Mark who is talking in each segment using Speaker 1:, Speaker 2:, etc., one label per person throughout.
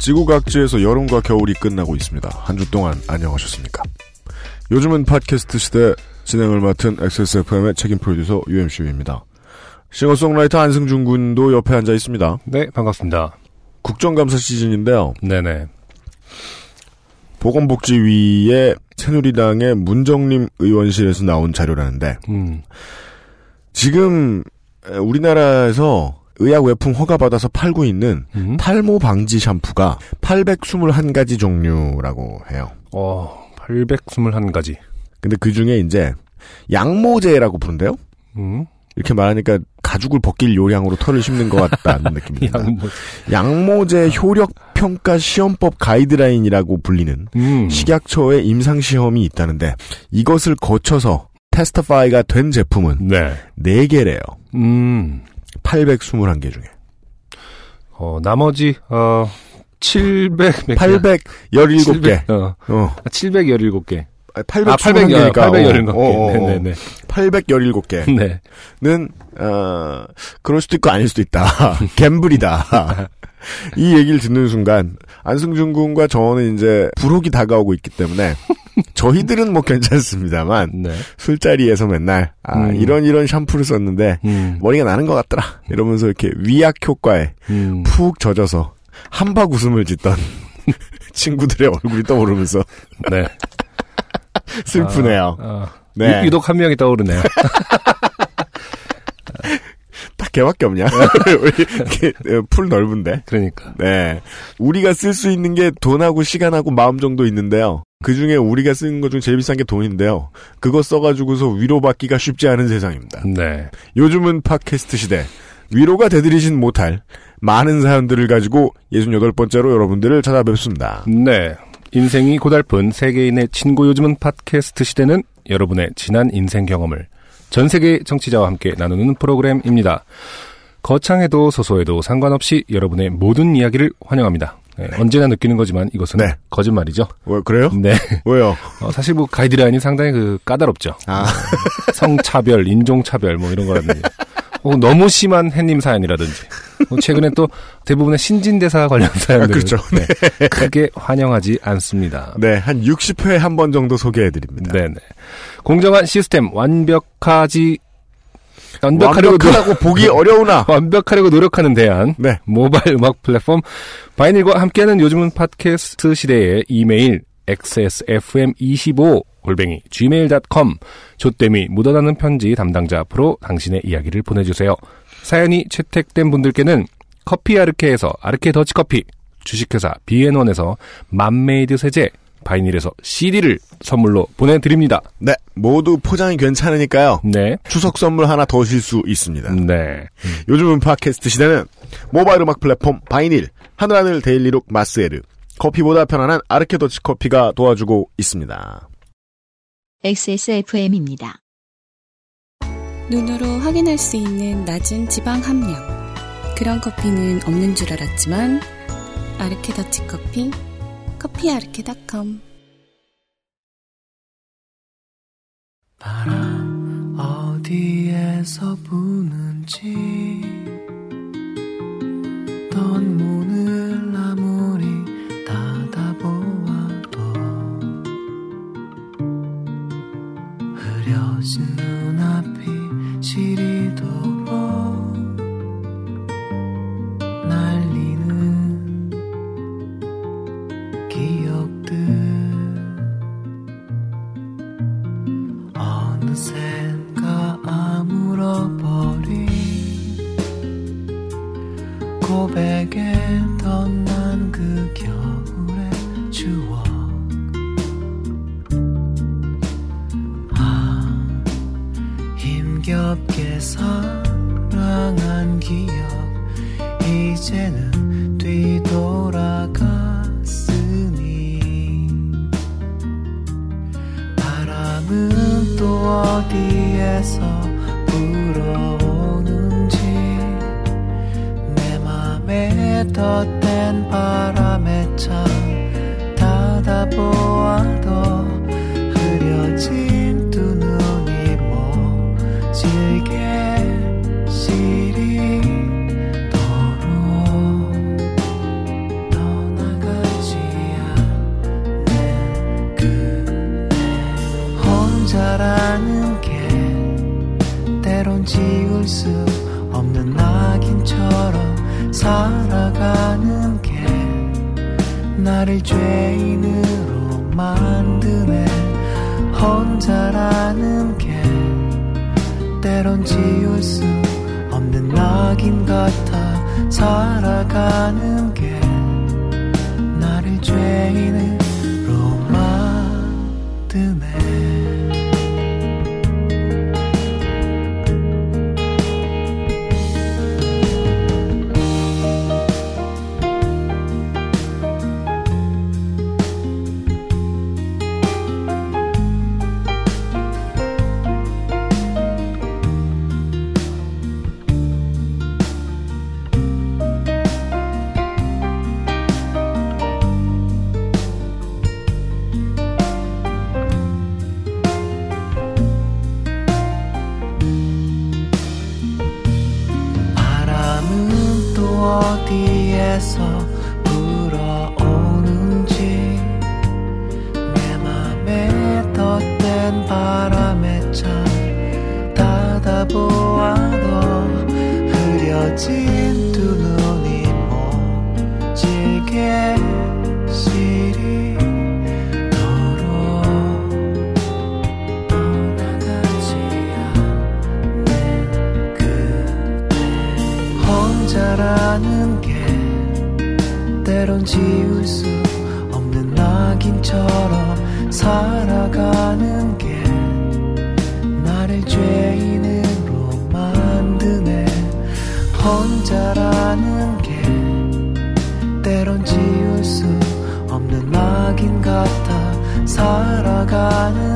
Speaker 1: 지구 각지에서 여름과 겨울이 끝나고 있습니다. 한 주 동안 안녕하셨습니까? 요즘은 팟캐스트 시대 진행을 맡은 XSFM의 책임 프로듀서 UMCU입니다. 싱어송라이터 안승준 군도 옆에 앉아 있습니다.
Speaker 2: 네, 반갑습니다.
Speaker 1: 국정감사 시즌인데요.
Speaker 2: 네네.
Speaker 1: 보건복지위의 새누리당의 문정림 의원실에서 나온 자료라는데
Speaker 2: 음,
Speaker 1: 지금 우리나라에서 의약 외품 허가받아서 팔고 있는
Speaker 2: 음?
Speaker 1: 탈모 방지 샴푸가 821가지 종류라고 해요.
Speaker 2: 어, 821가지.
Speaker 1: 근데 그 중에 이제 양모제라고 부른대요?
Speaker 2: 음,
Speaker 1: 이렇게 말하니까 가죽을 벗길 요량으로 털을 심는 것 같다는 느낌입니다.
Speaker 2: 양, 뭐,
Speaker 1: 양모제 효력 평가 시험법 가이드라인이라고 불리는
Speaker 2: 음,
Speaker 1: 식약처의 임상 시험이 있다는데 이것을 거쳐서 테스터파이가 된 제품은
Speaker 2: 네.
Speaker 1: 4개래요.
Speaker 2: 음,
Speaker 1: 821개 중에.
Speaker 2: 어, 나머지, 어, 700, 몇 개야?
Speaker 1: 817개.
Speaker 2: 700, 어,
Speaker 1: 어.
Speaker 2: 717개.
Speaker 1: 아,
Speaker 2: 아, 800,
Speaker 1: 821개니까.
Speaker 2: 817개. 네네네.
Speaker 1: 817개는,
Speaker 2: 네.
Speaker 1: 어, 그럴 수도 있고 아닐 수도 있다. 갬블이다. 이 얘기를 듣는 순간, 안승준 군과 저는 이제 불혹이 다가오고 있기 때문에, 저희들은 뭐 괜찮습니다만,
Speaker 2: 네.
Speaker 1: 술자리에서 맨날, 아,
Speaker 2: 음.
Speaker 1: 이런 이런 샴푸를 썼는데,
Speaker 2: 음,
Speaker 1: 머리가 나는 것 같더라. 이러면서 이렇게 위약 효과에
Speaker 2: 음,
Speaker 1: 푹 젖어서 한박 웃음을 짓던 친구들의 얼굴이 떠오르면서
Speaker 2: 네.
Speaker 1: 슬프네요.
Speaker 2: 어,
Speaker 1: 네.
Speaker 2: 유- 유독 한 명이 떠오르네요.
Speaker 1: 딱 걔밖에 없냐? 우리 이렇게 풀 넓은데.
Speaker 2: 그러니까.
Speaker 1: 네. 우리가 쓸 수 있는 게 돈하고 시간하고 마음 정도 있는데요. 그 중에 우리가 쓰는 것 중 제일 비싼 게 돈인데요. 그거 써가지고서 위로받기가 쉽지 않은 세상입니다.
Speaker 2: 네.
Speaker 1: 요즘은 팟캐스트 시대. 위로가 되드리진 못할 많은 사연들을 가지고 68번째로 여러분들을 찾아뵙습니다.
Speaker 2: 네. 인생이 고달픈 세계인의 친구 요즘은 팟캐스트 시대는 여러분의 지난 인생 경험을 전 세계 정치자와 함께 나누는 프로그램입니다. 거창해도 소소해도 상관없이 여러분의 모든 이야기를 환영합니다. 네, 언제나 느끼는 거지만 이것은
Speaker 1: 네.
Speaker 2: 거짓말이죠.
Speaker 1: 왜, 그래요?
Speaker 2: 네.
Speaker 1: 왜요?
Speaker 2: 어, 사실 뭐 가이드라인이 상당히 그 까다롭죠.
Speaker 1: 아,
Speaker 2: 성차별, 인종차별 뭐 이런 거라든지. 어, 너무 심한 햇님 사연이라든지. 뭐 최근에 또 대부분의 신진대사 관련 사연들.
Speaker 1: 그렇죠.
Speaker 2: 네. 크게 환영하지 않습니다.
Speaker 1: 네, 한 60회 한 번 정도 소개해드립니다.
Speaker 2: 네네. 공정한 시스템 완벽하지 완벽하려고 노,
Speaker 1: 완벽하다고 보기 어려우나.
Speaker 2: 완벽하려고 노력하는 대안
Speaker 1: 네.
Speaker 2: 모바일 음악 플랫폼 바이닐과 함께하는 요즘은 팟캐스트 시대의 이메일 xsfm25 골뱅이 gmail.com 조땜이 묻어나는 편지 담당자 앞으로 당신의 이야기를 보내주세요. 사연이 채택된 분들께는 커피 아르케에서 아르케 더치커피 주식회사 비앤원에서 맘메이드 세제 바이닐에서 CD를 선물로 보내드립니다.
Speaker 1: 네, 모두 포장이 괜찮으니까요.
Speaker 2: 네.
Speaker 1: 추석 선물 하나 더 실 수 있습니다.
Speaker 2: 네.
Speaker 1: 요즘은 팟캐스트 시대는 모바일 음악 플랫폼 바이닐, 하늘하늘 데일리룩 마스에르, 커피보다 편안한 아르케 더치 커피가 도와주고 있습니다.
Speaker 3: XSFM입니다.
Speaker 4: 눈으로 확인할 수 있는 낮은 지방 함량. 그런 커피는 없는 줄 알았지만 아르케 더치 커피, 커피아르케닷컴.
Speaker 5: 바람 어디에서 부는지 넌 문을 흐려진 눈앞이 시리도 때론 지울 수 없는 낙인처럼 살아가는 게 나를 죄인으로 만드네. 혼자라는 게 때론 지울 수 없는 낙인 같아 살아가는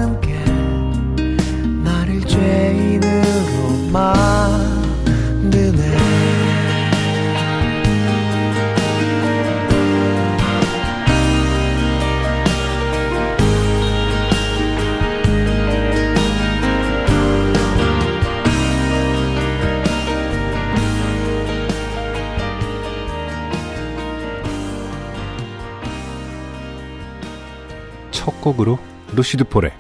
Speaker 2: 첫 곡으로 루시드 폴의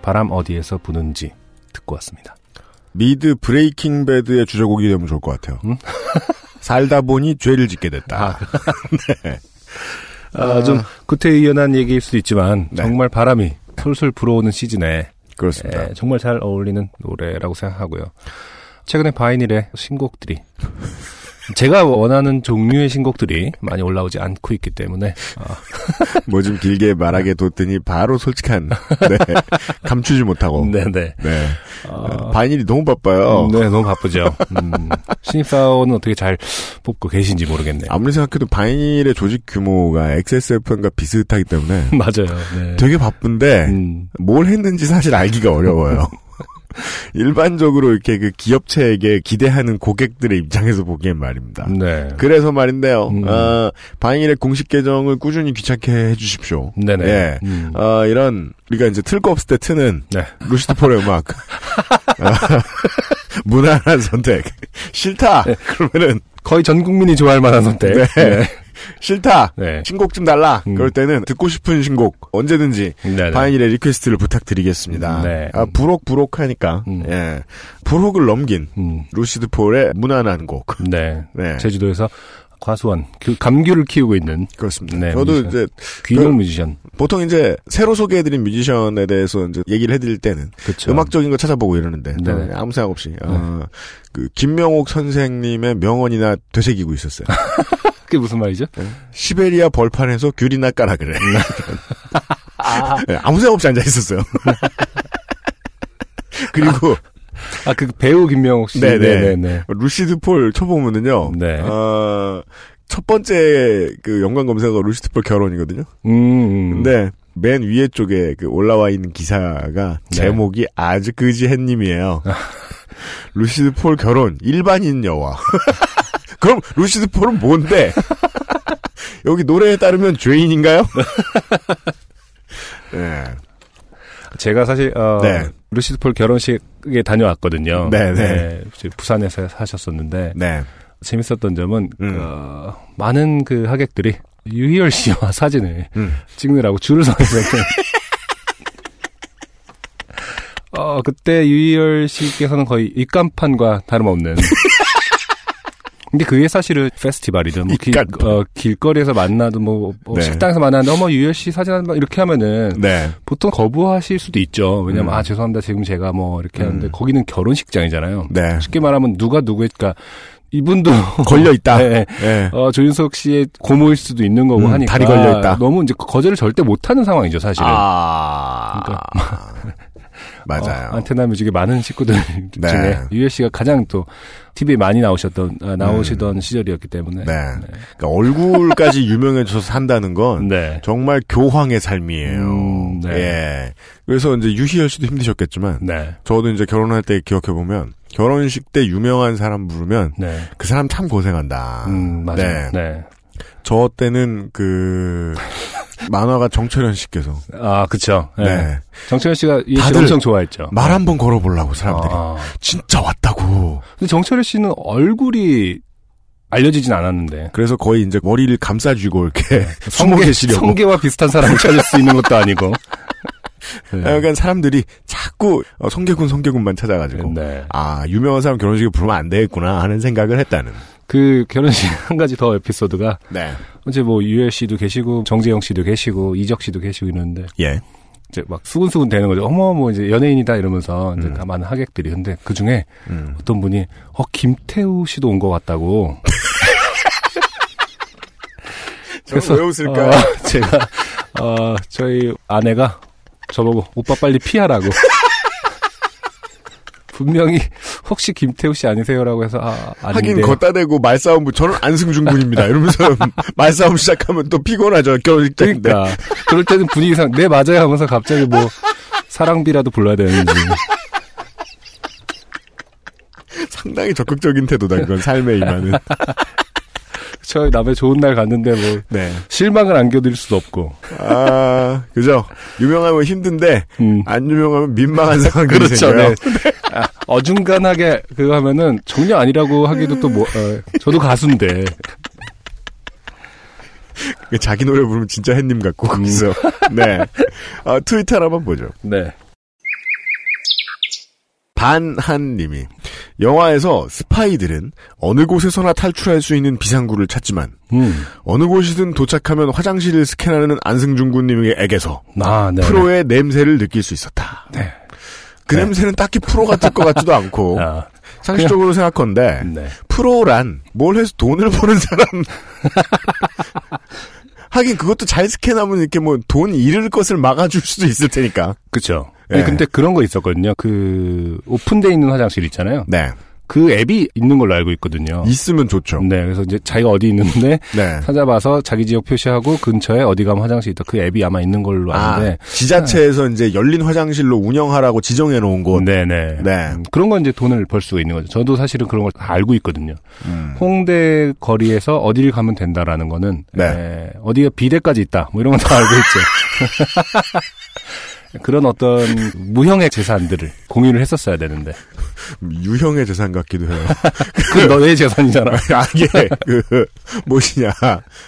Speaker 2: 바람 어디에서 부는지 듣고 왔습니다.
Speaker 1: 미드 브레이킹 배드의 주제곡이 되면 좋을 것 같아요.
Speaker 2: 음?
Speaker 1: 살다 보니 죄를 짓게 됐다. 네.
Speaker 2: 아, 좀 구태의연한 얘기일 수도 있지만
Speaker 1: 네.
Speaker 2: 정말 바람이 솔솔 불어오는 시즌에
Speaker 1: 그렇습니다.
Speaker 2: 예, 정말 잘 어울리는 노래라고 생각하고요. 최근에 바이닐의 신곡들이 제가 원하는 종류의 신곡들이 많이 올라오지 않고 있기 때문에 아,
Speaker 1: 뭐좀 길게 말하게 뒀더니 바로 솔직한 네. 감추지 못하고 네.
Speaker 2: 네 네
Speaker 1: 어, 바인일이 너무 바빠요.
Speaker 2: 네 너무 바쁘죠. 음, 신입사원은 어떻게 잘 뽑고 계신지 모르겠네요.
Speaker 1: 아무리 생각해도 바인일의 조직 규모가 XSFM과 비슷하기 때문에
Speaker 2: 맞아요. 네.
Speaker 1: 되게 바쁜데
Speaker 2: 음,
Speaker 1: 뭘 했는지 사실 알기가 어려워요. 일반적으로 이렇게 그 기업체에게 기대하는 고객들의 입장에서 보기엔 말입니다.
Speaker 2: 네.
Speaker 1: 그래서 말인데요.
Speaker 2: 음.
Speaker 1: 어, 바이닐의 공식 계정을 꾸준히 귀찮게 해주십시오.
Speaker 2: 네네.
Speaker 1: 예.
Speaker 2: 음.
Speaker 1: 어, 이런 우리가 이제 틀 거 없을 때 트는
Speaker 2: 네.
Speaker 1: 루시드 폴의 음악 어, 무난한 선택 싫다
Speaker 2: 네.
Speaker 1: 그러면은
Speaker 2: 거의 전 국민이 좋아할 만한 선택.
Speaker 1: 네. 싫다
Speaker 2: 네.
Speaker 1: 신곡 좀 달라
Speaker 2: 음.
Speaker 1: 그럴 때는 듣고 싶은 신곡 언제든지
Speaker 2: 네네.
Speaker 1: 바이닐에 request를 부탁드리겠습니다.
Speaker 2: 네.
Speaker 1: 아, 부록 부록하니까
Speaker 2: 음.
Speaker 1: 예 부록을 넘긴
Speaker 2: 음,
Speaker 1: 루시드 폴의 무난한 곡.
Speaker 2: 네.
Speaker 1: 네
Speaker 2: 제주도에서 과수원 그 감귤을 키우고 있는
Speaker 1: 그렇습니다.
Speaker 2: 네,
Speaker 1: 저도
Speaker 2: 뮤지션.
Speaker 1: 이제
Speaker 2: 귀농
Speaker 1: 그-
Speaker 2: 뮤지션.
Speaker 1: 보통 이제 새로 소개해드린 뮤지션에 대해서 이제 얘기를 해드릴 때는
Speaker 2: 그렇죠.
Speaker 1: 음악적인 거 찾아보고 이러는데
Speaker 2: 네.
Speaker 1: 어, 아무 생각 없이 어, 그 김명옥 선생님의 명언이나 되새기고 있었어요.
Speaker 2: 그게 무슨 말이죠?
Speaker 1: 시베리아 벌판에서 귤이나 까라 그래. 네, 아무 생각 없이 앉아 있었어요. 그리고
Speaker 2: 아 그 배우 김명옥 씨.
Speaker 1: 네네.
Speaker 2: 네 네네.
Speaker 1: 루시드 폴 쳐보면은요.
Speaker 2: 네.
Speaker 1: 어, 첫 번째 그 연관 검색어가 루시드 폴 결혼이거든요.
Speaker 2: 음.
Speaker 1: 근데 맨 위에 쪽에 그 올라와 있는 기사가
Speaker 2: 네.
Speaker 1: 제목이 아주 그지 햇님이에요. 루시드 폴 결혼 일반인 여와. 그럼 루시드 폴은 뭔데? 여기 노래에 따르면 죄인인가요? 네.
Speaker 2: 제가 사실 어,
Speaker 1: 네.
Speaker 2: 루시드 폴 결혼식에 다녀왔거든요.
Speaker 1: 네, 네.
Speaker 2: 이제 부산에서 사셨었는데
Speaker 1: 네.
Speaker 2: 재밌었던 점은
Speaker 1: 음.
Speaker 2: 어, 많은 그 하객들이 유희열 씨와 사진을
Speaker 1: 음.
Speaker 2: 찍느라고 줄을 서 있었는데 어 그때 유희열 씨께서는 거의 입간판과 다름없는 근데 그게 사실은 페스티벌이든 뭐 길,
Speaker 1: 입간판.
Speaker 2: 어, 길거리에서 만나도 뭐, 뭐
Speaker 1: 네.
Speaker 2: 식당에서 만나는데 어머 유희열 씨 사진 한번 이렇게 하면은
Speaker 1: 네.
Speaker 2: 보통 거부하실 수도 있죠. 왜냐면
Speaker 1: 음.
Speaker 2: 아 죄송합니다 지금 제가 뭐 이렇게
Speaker 1: 음.
Speaker 2: 하는데 거기는 결혼식장이잖아요.
Speaker 1: 네.
Speaker 2: 쉽게 말하면 누가 누구의 그러니까 이분도
Speaker 1: 걸려 있다.
Speaker 2: 네.
Speaker 1: 네.
Speaker 2: 어, 조윤석 씨의 고모일 수도 있는 거고
Speaker 1: 음,
Speaker 2: 하니까
Speaker 1: 다리 걸려 있다.
Speaker 2: 너무 이제 거절을 절대 못 하는 상황이죠 사실은.
Speaker 1: 아.
Speaker 2: 그러니까.
Speaker 1: 맞아요.
Speaker 2: 어, 안테나 뮤직의 많은 식구들
Speaker 1: 네.
Speaker 2: 중에 유열 씨가 가장 또 TV에 많이 나오셨던 아, 나오시던 시절이었기 때문에.
Speaker 1: 음. 네. 그러니까 얼굴까지 유명해져서 산다는 건
Speaker 2: 네.
Speaker 1: 정말 교황의 삶이에요.
Speaker 2: 음, 네.
Speaker 1: 예. 그래서 이제 유희열 씨도 힘드셨겠지만
Speaker 2: 네.
Speaker 1: 저도 이제 결혼할 때 기억해 보면 결혼식 때 유명한 사람 부르면
Speaker 2: 네.
Speaker 1: 그 사람 참 고생한다.
Speaker 2: 음, 맞아요.
Speaker 1: 네.
Speaker 2: 네.
Speaker 1: 저 때는 그 만화가 정철현 씨께서
Speaker 2: 아, 그쵸. 네.
Speaker 1: 네.
Speaker 2: 정철현 씨가 씨
Speaker 1: 다들
Speaker 2: 엄청 좋아했죠.
Speaker 1: 말 한번 걸어보려고 사람들이
Speaker 2: 아.
Speaker 1: 진짜 왔다고.
Speaker 2: 근데 정철현 씨는 얼굴이 알려지진 않았는데.
Speaker 1: 그래서 거의 이제 머리를 감싸쥐고 이렇게 숨어
Speaker 2: 성계,
Speaker 1: 계시려고.
Speaker 2: 성계와 비슷한 사람을 찾을 수 있는 것도 아니고. 네.
Speaker 1: 약간 사람들이 자꾸 어, 성계군 성계군만 찾아가지고
Speaker 2: 네.
Speaker 1: 아 유명한 사람 결혼식에 부르면 안 되겠구나 하는 생각을 했다는.
Speaker 2: 그 결혼식 한 가지 더 에피소드가
Speaker 1: 네.
Speaker 2: 이제 뭐 유열 씨도 계시고 정재영 씨도 계시고 이적 씨도 계시고 있는데
Speaker 1: 예.
Speaker 2: 이제 막 수근수근 되는 거죠. 어머 뭐 이제 연예인이다 이러면서 이제
Speaker 1: 음.
Speaker 2: 많은 하객들이 근데 그 중에
Speaker 1: 음.
Speaker 2: 어떤 분이 어 김태우 씨도 온 것 같다고.
Speaker 1: 저는 왜 웃을까요?
Speaker 2: 어, 제가 어 저희 아내가 저보고 오빠 빨리 피하라고. 분명히 혹시 김태우 씨 아니세요라고 해서 아
Speaker 1: 하긴
Speaker 2: 아닌데.
Speaker 1: 걷다 대고 말싸움 부- 저는 안승준 군입니다. 이러면서 말싸움 시작하면 또 피곤하죠. 결혼식장인데.
Speaker 2: 그러니까 그럴 때는 분위기상 네 맞아요 하면서 갑자기 뭐 사랑비라도 불러야 되는지.
Speaker 1: 상당히 적극적인 태도다. 그건 삶에 임하는.
Speaker 2: 저 남의 좋은 날 갔는데 뭐
Speaker 1: 네.
Speaker 2: 실망을 안겨드릴 수도 없고.
Speaker 1: 아 그죠. 유명하면 힘든데
Speaker 2: 음.
Speaker 1: 안 유명하면 민망한 상황들이
Speaker 2: 그렇죠.
Speaker 1: 생겨요.
Speaker 2: 네. 아, 어중간하게 그거 하면은 전혀 아니라고 하기도 또 뭐, 어, 저도 가수인데.
Speaker 1: 자기 노래 부르면 진짜 햇님 같고
Speaker 2: 음.
Speaker 1: 거기서. 네. 아, 트위터 한번 보죠.
Speaker 2: 네.
Speaker 1: 반한님이 영화에서 스파이들은 어느 곳에서나 탈출할 수 있는 비상구를 찾지만
Speaker 2: 음.
Speaker 1: 어느 곳이든 도착하면 화장실을 스캔하는 안승준 군님에게서
Speaker 2: 아, 네.
Speaker 1: 프로의 냄새를 느낄 수 있었다.
Speaker 2: 네.
Speaker 1: 그
Speaker 2: 네.
Speaker 1: 냄새는 딱히 프로 같을 것 같지도 않고
Speaker 2: 아,
Speaker 1: 상식적으로 생각건데
Speaker 2: 네.
Speaker 1: 프로란 뭘 해서 돈을 버는 사람. 하긴 그것도 잘 스캔하면 이렇게 뭐 돈 잃을 것을 막아줄 수도 있을 테니까.
Speaker 2: 그쵸.
Speaker 1: 예.
Speaker 2: 아니, 근데 그런 거 있었거든요. 그, 오픈되어 있는 화장실 있잖아요.
Speaker 1: 네.
Speaker 2: 그 앱이 있는 걸로 알고 있거든요.
Speaker 1: 있으면 좋죠.
Speaker 2: 네, 그래서 이제 자기가 어디 있는데
Speaker 1: 네.
Speaker 2: 찾아봐서 자기 지역 표시하고 근처에 어디 가면 화장실 있다. 그 앱이 아마 있는 걸로
Speaker 1: 아,
Speaker 2: 아는데.
Speaker 1: 지자체에서 이제 열린 화장실로 운영하라고 지정해 놓은 곳.
Speaker 2: 네 네.
Speaker 1: 네.
Speaker 2: 음, 그런 건 이제 돈을 벌 수가 있는 거죠. 저도 사실은 그런 걸 다 알고 있거든요.
Speaker 1: 음.
Speaker 2: 홍대 거리에서 어디를 가면 된다라는 거는
Speaker 1: 네.
Speaker 2: 에, 어디가 비대까지 있다. 뭐 이런 건 다 알고 있죠. 그런 어떤 무형의 재산들을 공유를 했었어야 되는데
Speaker 1: 유형의 재산 같기도 해요.
Speaker 2: 그 너의 재산이잖아.
Speaker 1: 아, 예, 그, 무엇이냐.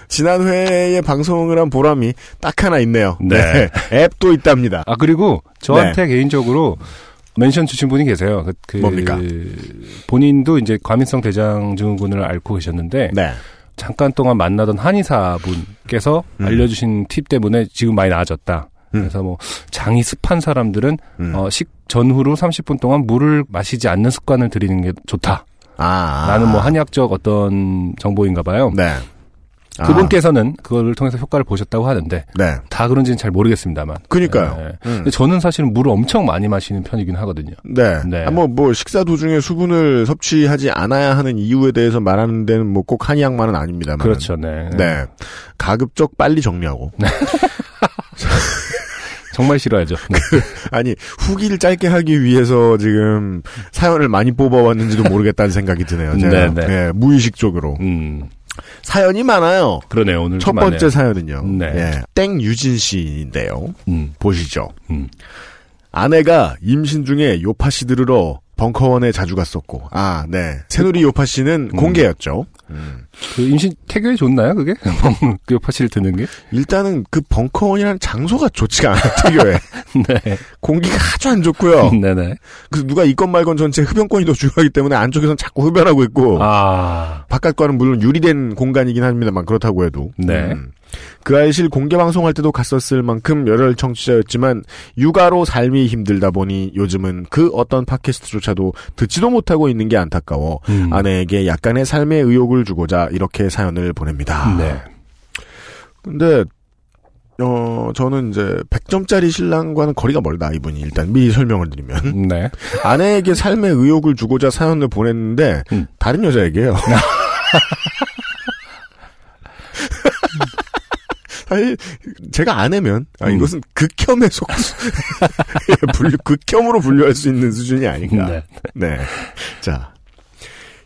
Speaker 1: 지난 회에 방송을 한 보람이 딱 하나 있네요.
Speaker 2: 네.
Speaker 1: 앱도 있답니다.
Speaker 2: 아 그리고 저한테 개인적으로 멘션 주신 분이 계세요. 그, 그
Speaker 1: 네. 뭡니까?
Speaker 2: 본인도 이제 과민성 대장 증후군을 앓고 계셨는데
Speaker 1: 네.
Speaker 2: 잠깐 동안 만나던 한의사 분께서
Speaker 1: 음.
Speaker 2: 알려주신 팁 때문에 지금 많이 나아졌다.
Speaker 1: 음.
Speaker 2: 그래서 뭐 장이 습한 사람들은
Speaker 1: 음.
Speaker 2: 어, 식 전후로 30분 동안 물을 마시지 않는 습관을 들이는 게 좋다.
Speaker 1: 아.
Speaker 2: 라는 뭐 한의학적 어떤 정보인가 봐요.
Speaker 1: 네. 아,
Speaker 2: 그분께서는 그거를 통해서 효과를 보셨다고 하는데
Speaker 1: 네.
Speaker 2: 다 그런지는 잘 모르겠습니다만.
Speaker 1: 그니까요.
Speaker 2: 네.
Speaker 1: 음.
Speaker 2: 근데 저는 사실은 물을 엄청 많이 마시는 편이긴 하거든요.
Speaker 1: 네.
Speaker 2: 네.
Speaker 1: 아, 뭐, 뭐, 식사 도중에 수분을 섭취하지 않아야 하는 이유에 대해서 말하는 데는 뭐 꼭 한의학만은 아닙니다만.
Speaker 2: 그렇죠, 네.
Speaker 1: 네. 가급적 빨리 정리하고.
Speaker 2: 정말 싫어하죠. 네.
Speaker 1: 아니 후기를 짧게 하기 위해서 지금 사연을 많이 뽑아왔는지도 모르겠다는 생각이 드네요. 제가
Speaker 2: 네, 네.
Speaker 1: 예, 무의식적으로
Speaker 2: 음,
Speaker 1: 사연이 많아요.
Speaker 2: 그러네요. 오늘 첫좀
Speaker 1: 번째
Speaker 2: 많네요.
Speaker 1: 사연은요.
Speaker 2: 네.
Speaker 1: 예, 땡유진 씨인데요.
Speaker 2: 음,
Speaker 1: 보시죠.
Speaker 2: 음.
Speaker 1: 아내가 임신 중에 요파 씨 들으러 벙커원에 자주 갔었고, 아, 네. 새누리 요파 씨는
Speaker 2: 음.
Speaker 1: 공개였죠. 음.
Speaker 2: 그 임신 태교에 좋나요, 그게? 그 파시를 듣는 게?
Speaker 1: 일단은 그 벙커원이라는 장소가 좋지가 않아요, 태교에.
Speaker 2: 네.
Speaker 1: 공기가 아주 안 좋고요.
Speaker 2: 네네.
Speaker 1: 그래서 누가 있건 말건 전체 흡연권이 더 중요하기 때문에 안쪽에서는 자꾸 흡연하고 있고,
Speaker 2: 아,
Speaker 1: 바깥과는 물론 유리된 공간이긴 합니다만 그렇다고 해도.
Speaker 2: 네.
Speaker 1: 음. 그 아이실 공개 방송할 때도 갔었을 만큼 열혈 청취자였지만 육아로 삶이 힘들다 보니 요즘은 그 어떤 팟캐스트조차도 듣지도 못하고 있는 게 안타까워
Speaker 2: 음.
Speaker 1: 아내에게 약간의 삶의 의욕을 주고자 이렇게 사연을 보냅니다.
Speaker 2: 네.
Speaker 1: 근데 어 저는 이제 100점짜리 신랑과는 거리가 멀다 이분이 일단 미리 설명을 드리면
Speaker 2: 네.
Speaker 1: 아내에게 삶의 의욕을 주고자 사연을 보냈는데
Speaker 2: 음.
Speaker 1: 다른 여자에게요. 사실 제가 아내면 아,
Speaker 2: 음.
Speaker 1: 이것은 극혐의 속수 분류, 극혐으로 분류할 수 있는 수준이 아닌가.
Speaker 2: 네.
Speaker 1: 네. 자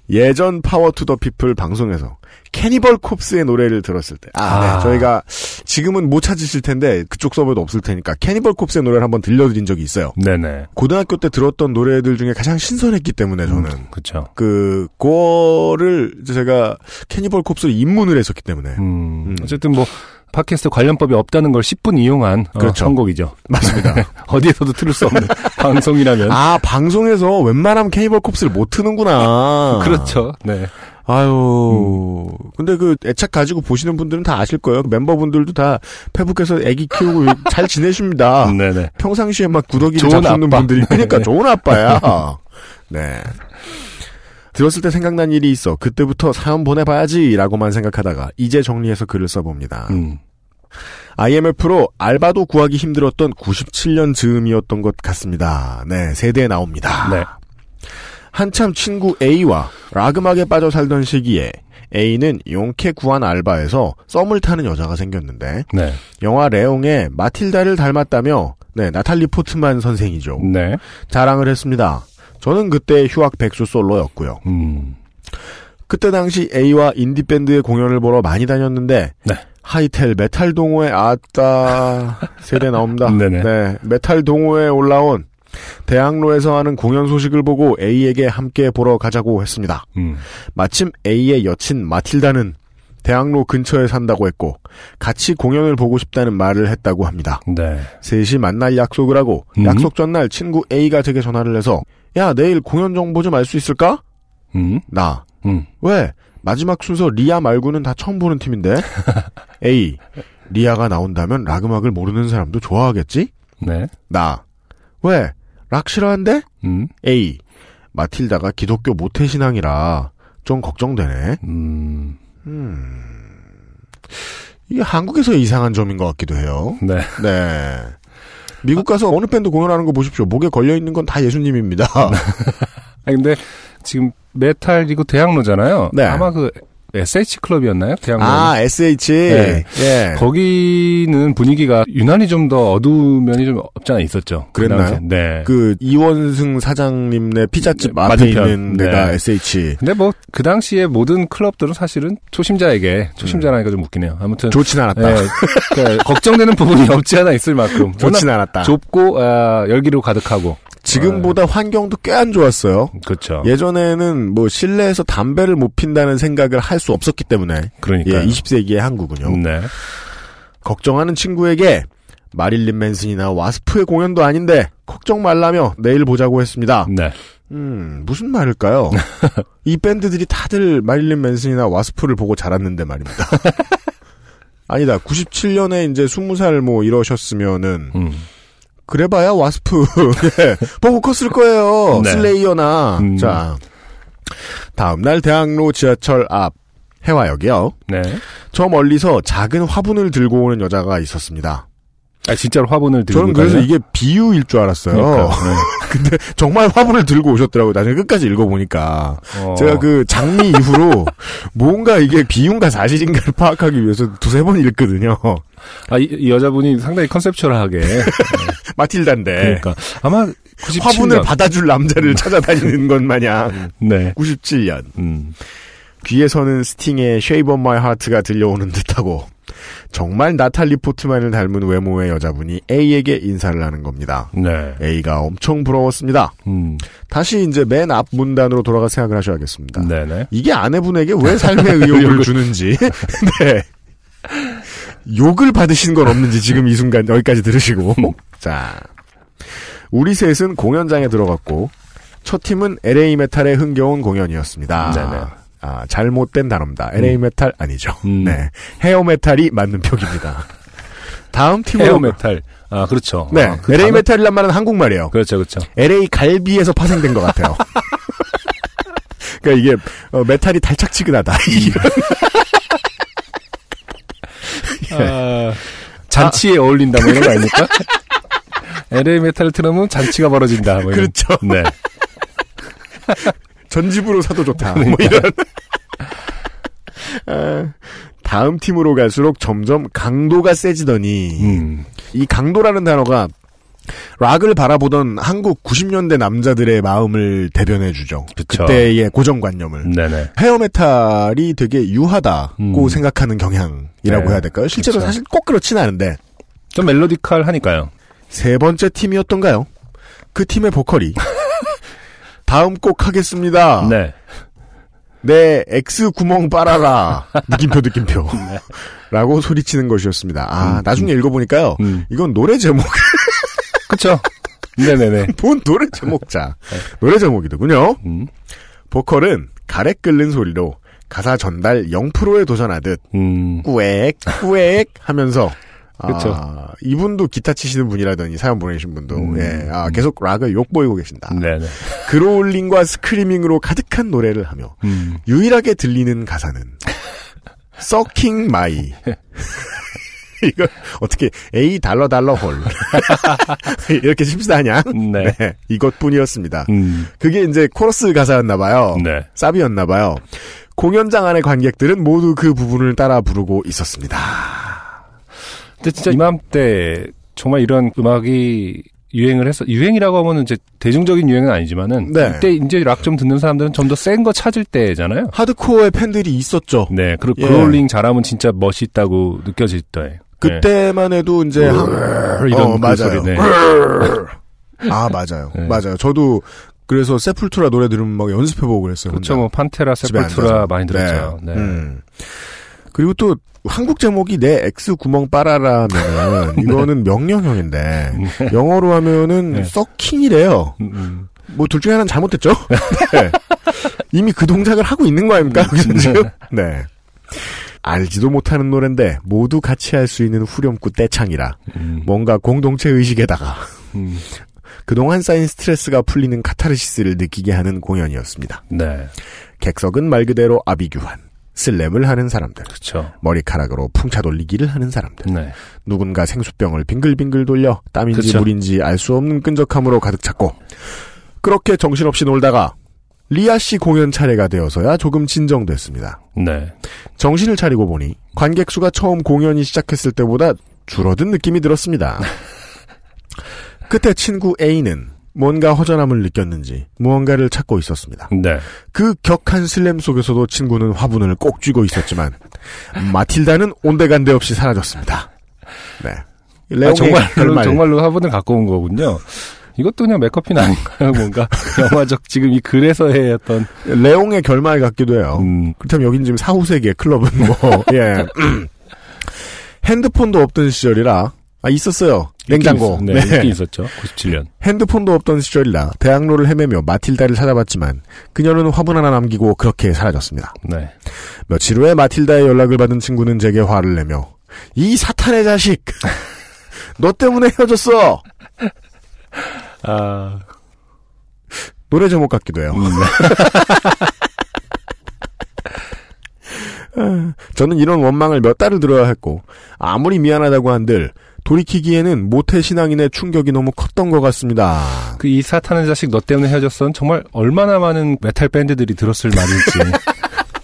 Speaker 1: 예전 파워 투 더 피플 방송에서 캐니벌 콥스의 노래를 들었을 때, 아,
Speaker 2: 아.
Speaker 1: 네. 저희가 지금은 못 찾으실 텐데 그쪽 서버도 없을 테니까 캐니벌 콥스의 노래를 한번 들려드린 적이 있어요.
Speaker 2: 네네.
Speaker 1: 고등학교 때 들었던 노래들 중에 가장 신선했기 때문에 저는
Speaker 2: 그쵸.
Speaker 1: 그 그거를 제가 캐니벌 콥스를 입문을 했었기 때문에
Speaker 2: 음,
Speaker 1: 음.
Speaker 2: 어쨌든 뭐, 팟캐스트 관련법이 없다는 걸 10분 이용한 어,
Speaker 1: 그렇죠.
Speaker 2: 선곡이죠.
Speaker 1: 맞습니다.
Speaker 2: 어디에서도 틀을 수 없는 방송이라면.
Speaker 1: 아 방송에서 웬만하면 캐니벌 콥스를 못 트는구나.
Speaker 2: 그렇죠. 네.
Speaker 1: 아유, 근데 그 애착 가지고 보시는 분들은 다 아실 거예요. 멤버분들도 다 페북에서 애기 키우고 잘 지내십니다.
Speaker 2: 네네.
Speaker 1: 평상시에 막 구더기를 잡수는
Speaker 2: 아빠.
Speaker 1: 분들이 그러니까
Speaker 2: 네.
Speaker 1: 좋은 아빠야. 네. 들었을 때 생각난 일이 있어. 그때부터 사연 보내봐야지라고만 생각하다가 이제 정리해서 글을 써봅니다.
Speaker 2: 음.
Speaker 1: IMF로 알바도 구하기 힘들었던 97년 즈음이었던 것 같습니다. 네, 세대에 나옵니다.
Speaker 2: 네.
Speaker 1: 한참 친구 A와 라그막에 빠져 살던 시기에 A는 용케 구한 알바에서 썸을 타는 여자가 생겼는데
Speaker 2: 네.
Speaker 1: 영화 레옹의 마틸다를 닮았다며 네, 나탈리 포트만 선생이죠.
Speaker 2: 네.
Speaker 1: 자랑을 했습니다. 저는 그때 휴학 백수 솔로였고요.
Speaker 2: 음.
Speaker 1: 그때 당시 A와 인디밴드의 공연을 보러 많이 다녔는데
Speaker 2: 네.
Speaker 1: 하이텔 메탈 동호회 아따 세대 나옵니다.
Speaker 2: 네네.
Speaker 1: 네, 메탈 동호회에 올라온 대학로에서 하는 공연 소식을 보고 A에게 함께 보러 가자고 했습니다.
Speaker 2: 음.
Speaker 1: 마침 A의 여친 마틸다는 대학로 근처에 산다고 했고 같이 공연을 보고 싶다는 말을 했다고 합니다.
Speaker 2: 네.
Speaker 1: 셋이 만날 약속을 하고
Speaker 2: 음.
Speaker 1: 약속 전날 친구 A가 제게 전화를 해서 야 내일 공연 정보 좀 알 수 있을까?
Speaker 2: 음.
Speaker 1: 나
Speaker 2: 음.
Speaker 1: 왜? 마지막 순서 리아 말고는 다 처음 보는 팀인데 A 리아가 나온다면 락 음악을 모르는 사람도 좋아하겠지?
Speaker 2: 네.
Speaker 1: 나 왜? 락 싫어한대?
Speaker 2: 음.
Speaker 1: A 마틸다가 기독교 모태 신앙이라 좀 걱정되네.
Speaker 2: 음.
Speaker 1: 음. 이게 한국에서 이상한 점인 것 같기도 해요.
Speaker 2: 네.
Speaker 1: 네. 미국 가서 어느 밴드 공연하는 거 보십시오. 목에 걸려 있는 건 다 예수님입니다.
Speaker 2: 아 근데 지금 메탈이고 대학로잖아요.
Speaker 1: 네.
Speaker 2: 아마 그 SH 클럽이었나요? 대학로.
Speaker 1: 아, SH.
Speaker 2: 네.
Speaker 1: 예.
Speaker 2: 거기는 분위기가 유난히 좀 더 어두운 면이 좀 없지 않아 있었죠. 그
Speaker 1: 그랬나요?
Speaker 2: 당시에. 네.
Speaker 1: 그 이원승 사장님네 피자집
Speaker 2: 네,
Speaker 1: 앞에
Speaker 2: 맞은편.
Speaker 1: 있는 데가
Speaker 2: 네.
Speaker 1: SH.
Speaker 2: 근데 뭐 그 당시에 모든 클럽들은 사실은 초심자에게 초심자라니까 좀 웃기네요. 아무튼
Speaker 1: 좋진 않았다.
Speaker 2: 네, 그러니까 걱정되는 부분이 없지 않아 있을 만큼
Speaker 1: 좋진 않았다.
Speaker 2: 좁고 아, 열기로 가득하고
Speaker 1: 지금보다 환경도 꽤 안 좋았어요.
Speaker 2: 그렇죠.
Speaker 1: 예전에는 뭐 실내에서 담배를 못 핀다는 생각을 할 수 없었기 때문에
Speaker 2: 그러니까
Speaker 1: 예, 20세기의 한국은요.
Speaker 2: 네.
Speaker 1: 걱정하는 친구에게 마릴린 맨슨이나 와스프의 공연도 아닌데 걱정 말라며 내일 보자고 했습니다.
Speaker 2: 네.
Speaker 1: 음, 무슨 말일까요? 이 밴드들이 다들 마릴린 맨슨이나 와스프를 보고 자랐는데 말입니다. 아니다. 97년에 이제 20살 뭐 이러셨으면은
Speaker 2: 음.
Speaker 1: 그래봐야 와스프 예, 보고 컸을 거예요.
Speaker 2: 네.
Speaker 1: 슬레이어나
Speaker 2: 음.
Speaker 1: 자 다음 날 대학로 지하철 앞 해화역이요.
Speaker 2: 네.
Speaker 1: 저 멀리서 작은 화분을 들고 오는 여자가 있었습니다.
Speaker 2: 아 진짜로 화분을 들고
Speaker 1: 저는 그래서? 이게 비유일 줄 알았어요.
Speaker 2: 네.
Speaker 1: 근데 정말 화분을 들고 오셨더라고요. 나중에 끝까지 읽어보니까.
Speaker 2: 어.
Speaker 1: 제가 그 장미 이후로 뭔가 이게 비유인가 사실인가를 파악하기 위해서 두세 번 읽거든요.
Speaker 2: 아, 이, 이 여자분이 상당히 컨셉츄얼하게.
Speaker 1: 마틸다인데
Speaker 2: 그러니까. 아마 97년.
Speaker 1: 화분을 받아줄 남자를 찾아다니는 것 마냥
Speaker 2: 네.
Speaker 1: 97년
Speaker 2: 음.
Speaker 1: 귀에서는 스팅의 Shape of My Heart가 들려오는 듯하고 정말 나탈리 포트만을 닮은 외모의 여자분이 A에게 인사를 하는 겁니다.
Speaker 2: 네.
Speaker 1: A가 엄청 부러웠습니다.
Speaker 2: 음.
Speaker 1: 다시 이제 맨 앞 문단으로 돌아가 생각을 하셔야겠습니다.
Speaker 2: 네네.
Speaker 1: 이게 아내분에게 왜 삶의 의욕을 주는지, 네. 욕을 받으신 건 없는지 지금 이 순간 여기까지 들으시고. 자. 우리 셋은 공연장에 들어갔고, 첫 팀은 LA 메탈의 흥겨운 공연이었습니다.
Speaker 2: 네네.
Speaker 1: 아, 잘못된 단어입니다. LA 메탈 아니죠.
Speaker 2: 음.
Speaker 1: 네. 헤어 메탈이 맞는 표기입니다. 다음 팀으로.
Speaker 2: 헤어 메탈. 아, 그렇죠.
Speaker 1: 네.
Speaker 2: 아, 그
Speaker 1: LA
Speaker 2: 단어-
Speaker 1: 메탈이란 말은 한국말이에요.
Speaker 2: 그렇죠, 그렇죠.
Speaker 1: LA 갈비에서 파생된 것 같아요. 그러니까 이게 어, 메탈이 달착지근하다. 이런.
Speaker 2: 아, 잔치에 어울린다, 뭐 이런 거 아닙니까? LA 메탈을 틀으면 잔치가 벌어진다, 뭐.
Speaker 1: 그렇죠.
Speaker 2: 네.
Speaker 1: 전집으로 사도 좋다. 뭐 이런. 아, 다음 팀으로 갈수록 점점 강도가 세지더니
Speaker 2: 음.
Speaker 1: 이 강도라는 단어가 락을 바라보던 한국 90년대 남자들의 마음을 대변해 주죠. 그때의 고정관념을.
Speaker 2: 네네.
Speaker 1: 헤어 메탈이 되게 유하다고
Speaker 2: 음.
Speaker 1: 생각하는 경향이라고
Speaker 2: 네.
Speaker 1: 해야 될까요? 실제로
Speaker 2: 그쵸.
Speaker 1: 사실 꼭 그렇지는 않은데
Speaker 2: 좀 멜로디컬 하니까요.
Speaker 1: 세 번째 팀이었던가요? 그 팀의 보컬이 다음 곡 하겠습니다.
Speaker 2: 네.
Speaker 1: 내 X 구멍 빨아라. 느낌표 느낌표.
Speaker 2: 네.
Speaker 1: 라고 소리치는 것이었습니다. 아, 나중에 읽어보니까요.
Speaker 2: 음.
Speaker 1: 이건 노래 제목,
Speaker 2: 그쵸. 네네네.
Speaker 1: 본 노래 제목자. 노래 제목이더군요.
Speaker 2: 음.
Speaker 1: 보컬은 가래 끓는 소리로 가사 전달 0%에 도전하듯
Speaker 2: 음.
Speaker 1: 꾸액, 꾸액 하면서
Speaker 2: 그쵸.
Speaker 1: 아, 이분도 기타 치시는 분이라더니 사연 보내신 분도
Speaker 2: 음.
Speaker 1: 예, 아, 계속 락을 욕보이고 계신다.
Speaker 2: 네네.
Speaker 1: 그롤링과 스크리밍으로 가득한 노래를 하며
Speaker 2: 음.
Speaker 1: 유일하게 들리는 가사는 Sucking My 이 거 어떻게 A 달러 달러 홀 이렇게 씁시다냐?
Speaker 2: 네.
Speaker 1: 네, 이것뿐이었습니다.
Speaker 2: 음.
Speaker 1: 그게 이제 코러스 가사였나 봐요.
Speaker 2: 네.
Speaker 1: 사비였나 봐요. 공연장 안의 관객들은 모두 그 부분을 따라 부르고 있었습니다.
Speaker 2: 근데 진짜 이맘때 정말 이런 음악이 유행을 했어. 유행이라고 하면은 이제 대중적인 유행은 아니지만은
Speaker 1: 네.
Speaker 2: 이때 이제 락 좀 듣는 사람들은 좀 더 센 거 찾을 때잖아요.
Speaker 1: 하드코어의 팬들이 있었죠.
Speaker 2: 네. 그리고
Speaker 1: 예.
Speaker 2: 그롤링 잘하면 진짜 멋있다고 느껴질 때.
Speaker 1: 그때만 해도 이제 한,
Speaker 2: 네. 이런
Speaker 1: 어,
Speaker 2: 그
Speaker 1: 맞아요.
Speaker 2: 소리, 네.
Speaker 1: 아 맞아요,
Speaker 2: 네.
Speaker 1: 맞아요. 저도 그래서 세풀투라 노래 들으면 막 연습해보고 그랬어요.
Speaker 2: 그렇죠.
Speaker 1: 혼자.
Speaker 2: 뭐 판테라,
Speaker 1: 앉아서.
Speaker 2: 많이 들었죠. 네.
Speaker 1: 음. 그리고 또 한국 제목이 내 X 구멍 빨아라면은 이거는 명령형인데 영어로 하면은
Speaker 2: 네.
Speaker 1: 서킹이래요.
Speaker 2: 음, 음.
Speaker 1: 뭐둘 중에 하나는 잘못됐죠. 네. 이미 그 동작을 하고 있는 거 아닙니까? 여기서 지금? 네. 알지도 못하는 노래인데 모두 같이 할 수 있는 후렴구 떼창이라
Speaker 2: 음.
Speaker 1: 뭔가 공동체 의식에다가
Speaker 2: 음.
Speaker 1: 그동안 쌓인 스트레스가 풀리는 카타르시스를 느끼게 하는 공연이었습니다.
Speaker 2: 네.
Speaker 1: 객석은 말 그대로 아비규환, 슬램을 하는 사람들,
Speaker 2: 그렇죠.
Speaker 1: 머리카락으로 풍차 돌리기를 하는 사람들,
Speaker 2: 네.
Speaker 1: 누군가 생수병을 빙글빙글 돌려 땀인지
Speaker 2: 그쵸.
Speaker 1: 물인지 알 수 없는 끈적함으로 가득 찼고 그렇게 정신없이 놀다가 리아 씨 공연 차례가 되어서야 조금 진정됐습니다.
Speaker 2: 네.
Speaker 1: 정신을 차리고 보니 관객 수가 처음 공연이 시작했을 때보다 줄어든 느낌이 들었습니다. 그때 친구 A는 뭔가 허전함을 느꼈는지 무언가를 찾고 있었습니다.
Speaker 2: 네.
Speaker 1: 그 격한 슬램 속에서도 친구는 화분을 꼭 쥐고 있었지만 마틸다는 온데간데 없이 사라졌습니다. 네.
Speaker 2: 아, 정말로. 정말로 화분을 갖고 온 거군요. 이것도 그냥 메커핀 아닌가요? 뭔가 영화적 지금 이 글에서의 어떤
Speaker 1: 레옹의 결말 같기도 해요.
Speaker 2: 음,
Speaker 1: 그렇다면 여긴 지금 사후세계 클럽은 뭐 예. 핸드폰도 없던 시절이라 아 있었어요. 냉장고.
Speaker 2: 있, 네, 있긴 있었죠. 97년.
Speaker 1: 핸드폰도 없던 시절이라 대학로를 헤매며 마틸다를 찾아봤지만 그녀는 화분 하나 남기고 그렇게 사라졌습니다.
Speaker 2: 네.
Speaker 1: 며칠 후에 마틸다의 연락을 받은 친구는 제게 화를 내며 이 사탄의 자식 너 때문에 헤어졌어
Speaker 2: 아,
Speaker 1: 노래 제목 같기도 해요.
Speaker 2: 음,
Speaker 1: 저는 이런 원망을 몇 달을 들어야 했고 아무리 미안하다고 한들 돌이키기에는 모태 신앙인의 충격이 너무 컸던 것 같습니다.
Speaker 2: 그 이 사탄의 자식 너 때문에 헤어졌어는 정말 얼마나 많은 메탈 밴드들이 들었을 말일지.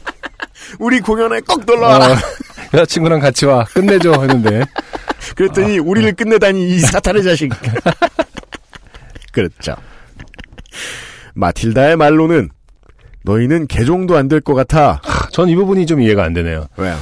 Speaker 1: 우리 공연에 꼭 놀러 와라.
Speaker 2: 어, 여자친구랑 같이 와 끝내줘 했는데
Speaker 1: 그랬더니 우리를 끝내다니 이 사탄의 자식. 그렇죠. 마틸다의 말로는 너희는 개종도 안 될 것 같아.
Speaker 2: 전 이 부분이 좀 이해가 안 되네요.
Speaker 1: 왜요?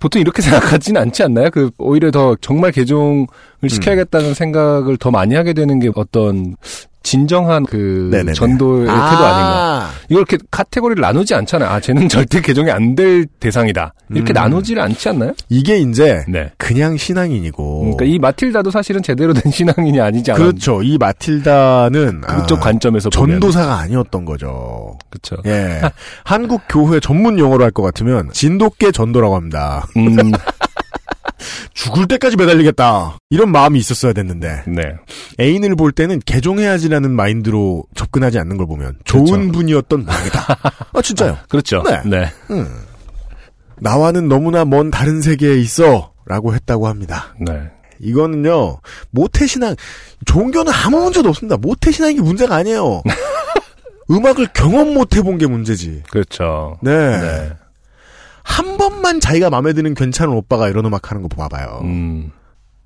Speaker 2: 보통 이렇게 생각하지는 않지 않나요? 그 오히려 더 정말 개종을
Speaker 1: 음.
Speaker 2: 시켜야겠다는 생각을 더 많이 하게 되는 게 어떤 진정한 그
Speaker 1: 네네네.
Speaker 2: 전도의 태도 아닌가.
Speaker 1: 아,
Speaker 2: 이걸 이렇게 카테고리를 나누지 않잖아요. 아, 쟤는 절대 개종이 안 될 대상이다. 이렇게
Speaker 1: 음.
Speaker 2: 나누지를 않지 않나요?
Speaker 1: 이게 이제
Speaker 2: 네.
Speaker 1: 그냥 신앙인이고.
Speaker 2: 그러니까 이 마틸다도 사실은 제대로 된 신앙인이 아니지 않았
Speaker 1: 그렇죠. 이 마틸다는
Speaker 2: 그쪽
Speaker 1: 아,
Speaker 2: 관점에서 보면.
Speaker 1: 전도사가 아니었던 거죠.
Speaker 2: 그렇죠.
Speaker 1: 예. 한국 교회 전문 용어로 할 것 같으면 진돗개 전도라고 합니다.
Speaker 2: 음,
Speaker 1: 죽을 때까지 매달리겠다. 이런 마음이 있었어야 됐는데
Speaker 2: 네.
Speaker 1: 애인을 볼 때는 개종해야지라는 마인드로 접근하지 않는 걸 보면 좋은
Speaker 2: 그렇죠.
Speaker 1: 분이었던 모양이다. 아 진짜요.
Speaker 2: 그렇죠.
Speaker 1: 네.
Speaker 2: 네.
Speaker 1: 음. 나와는 너무나 먼 다른 세계에 있어. 라고 했다고 합니다.
Speaker 2: 네.
Speaker 1: 이거는요, 모태신앙, 종교는 아무 문제도 없습니다. 모태신앙이 문제가 아니에요. 음악을 경험 못 해본 게 문제지.
Speaker 2: 그렇죠.
Speaker 1: 네.
Speaker 2: 네.
Speaker 1: 한 번만 자기가 마음에 드는 괜찮은 오빠가 이런 음악 하는 거 봐봐요.
Speaker 2: 음,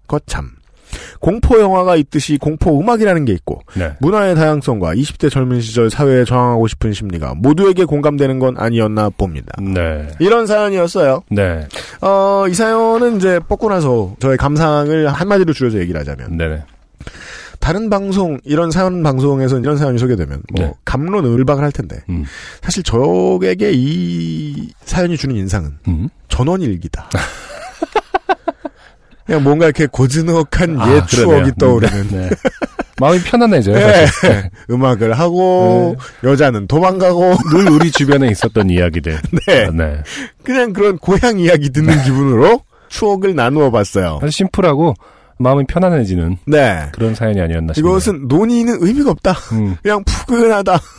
Speaker 1: 거참. 공포 영화가 있듯이 공포 음악이라는 게 있고,
Speaker 2: 네.
Speaker 1: 문화의 다양성과 20대 젊은 시절 사회에 저항하고 싶은 심리가 모두에게 공감되는 건 아니었나 봅니다.
Speaker 2: 네.
Speaker 1: 이런 사연이었어요.
Speaker 2: 네.
Speaker 1: 어, 이 사연은 이제 뽑고 나서 저의 감상을 한마디로 줄여서 얘기를 하자면,
Speaker 2: 네네.
Speaker 1: 다른 방송, 이런 사연 방송에서 이런 사연이 소개되면, 뭐,
Speaker 2: 네.
Speaker 1: 감론 을박을 할 텐데,
Speaker 2: 음.
Speaker 1: 사실 저에게 이 사연이 주는 인상은
Speaker 2: 음.
Speaker 1: 전원일기다. 그냥 뭔가 이렇게 고즈넉한
Speaker 2: 아,
Speaker 1: 옛 추억이
Speaker 2: 그러네요.
Speaker 1: 떠오르는
Speaker 2: 네. 네. 마음이 편안해져요.
Speaker 1: 네.
Speaker 2: 사실.
Speaker 1: 음악을 하고 여자는 도망가고
Speaker 2: 늘 우리 주변에 있었던 이야기들.
Speaker 1: 네.
Speaker 2: 네.
Speaker 1: 그냥 그런 고향 이야기 듣는 기분으로 추억을 나누어 봤어요.
Speaker 2: 아주 심플하고 마음이 편안해지는
Speaker 1: 네.
Speaker 2: 그런 사연이 아니었나 싶네요.
Speaker 1: 이것은 논의는 의미가 없다.
Speaker 2: 음,
Speaker 1: 그냥 푸근하다.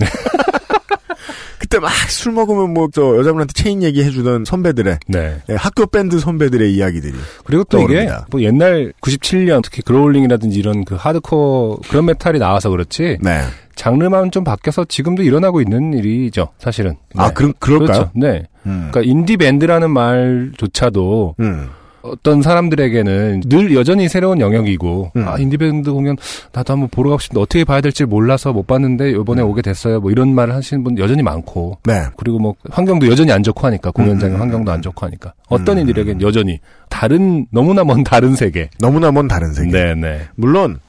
Speaker 1: 그때 막 술 먹으면 뭐 저 여자분한테 체인 얘기 해주던 선배들의
Speaker 2: 네.
Speaker 1: 예, 학교 밴드 선배들의 이야기들이
Speaker 2: 그리고 또 이게
Speaker 1: 떠오릅니다.
Speaker 2: 뭐 옛날 97년 특히 growling이라든지 이런 그 하드코어 그런 메탈이 나와서 그렇지
Speaker 1: 네.
Speaker 2: 장르만 좀 바뀌어서 지금도 일어나고 있는 일이죠. 사실은.
Speaker 1: 아
Speaker 2: 네.
Speaker 1: 그럼 그럴까요?
Speaker 2: 그렇죠. 네.
Speaker 1: 음.
Speaker 2: 그러니까 인디 밴드라는 말조차도
Speaker 1: 음.
Speaker 2: 어떤 사람들에게는 늘 여전히 새로운 영역이고
Speaker 1: 음.
Speaker 2: 아 인디밴드 공연 나도 한번 보러 가고 싶은데 어떻게 봐야 될지 몰라서 못 봤는데 이번에
Speaker 1: 음.
Speaker 2: 오게 됐어요 뭐 이런 말을 하시는 분 여전히 많고
Speaker 1: 네.
Speaker 2: 그리고 뭐 환경도 여전히 안 좋고 하니까 공연장의
Speaker 1: 음.
Speaker 2: 환경도 안 좋고 하니까 어떤
Speaker 1: 음.
Speaker 2: 이들에겐 여전히 다른 너무나 먼 다른 세계
Speaker 1: 너무나 먼 다른 세계.
Speaker 2: 네네
Speaker 1: 물론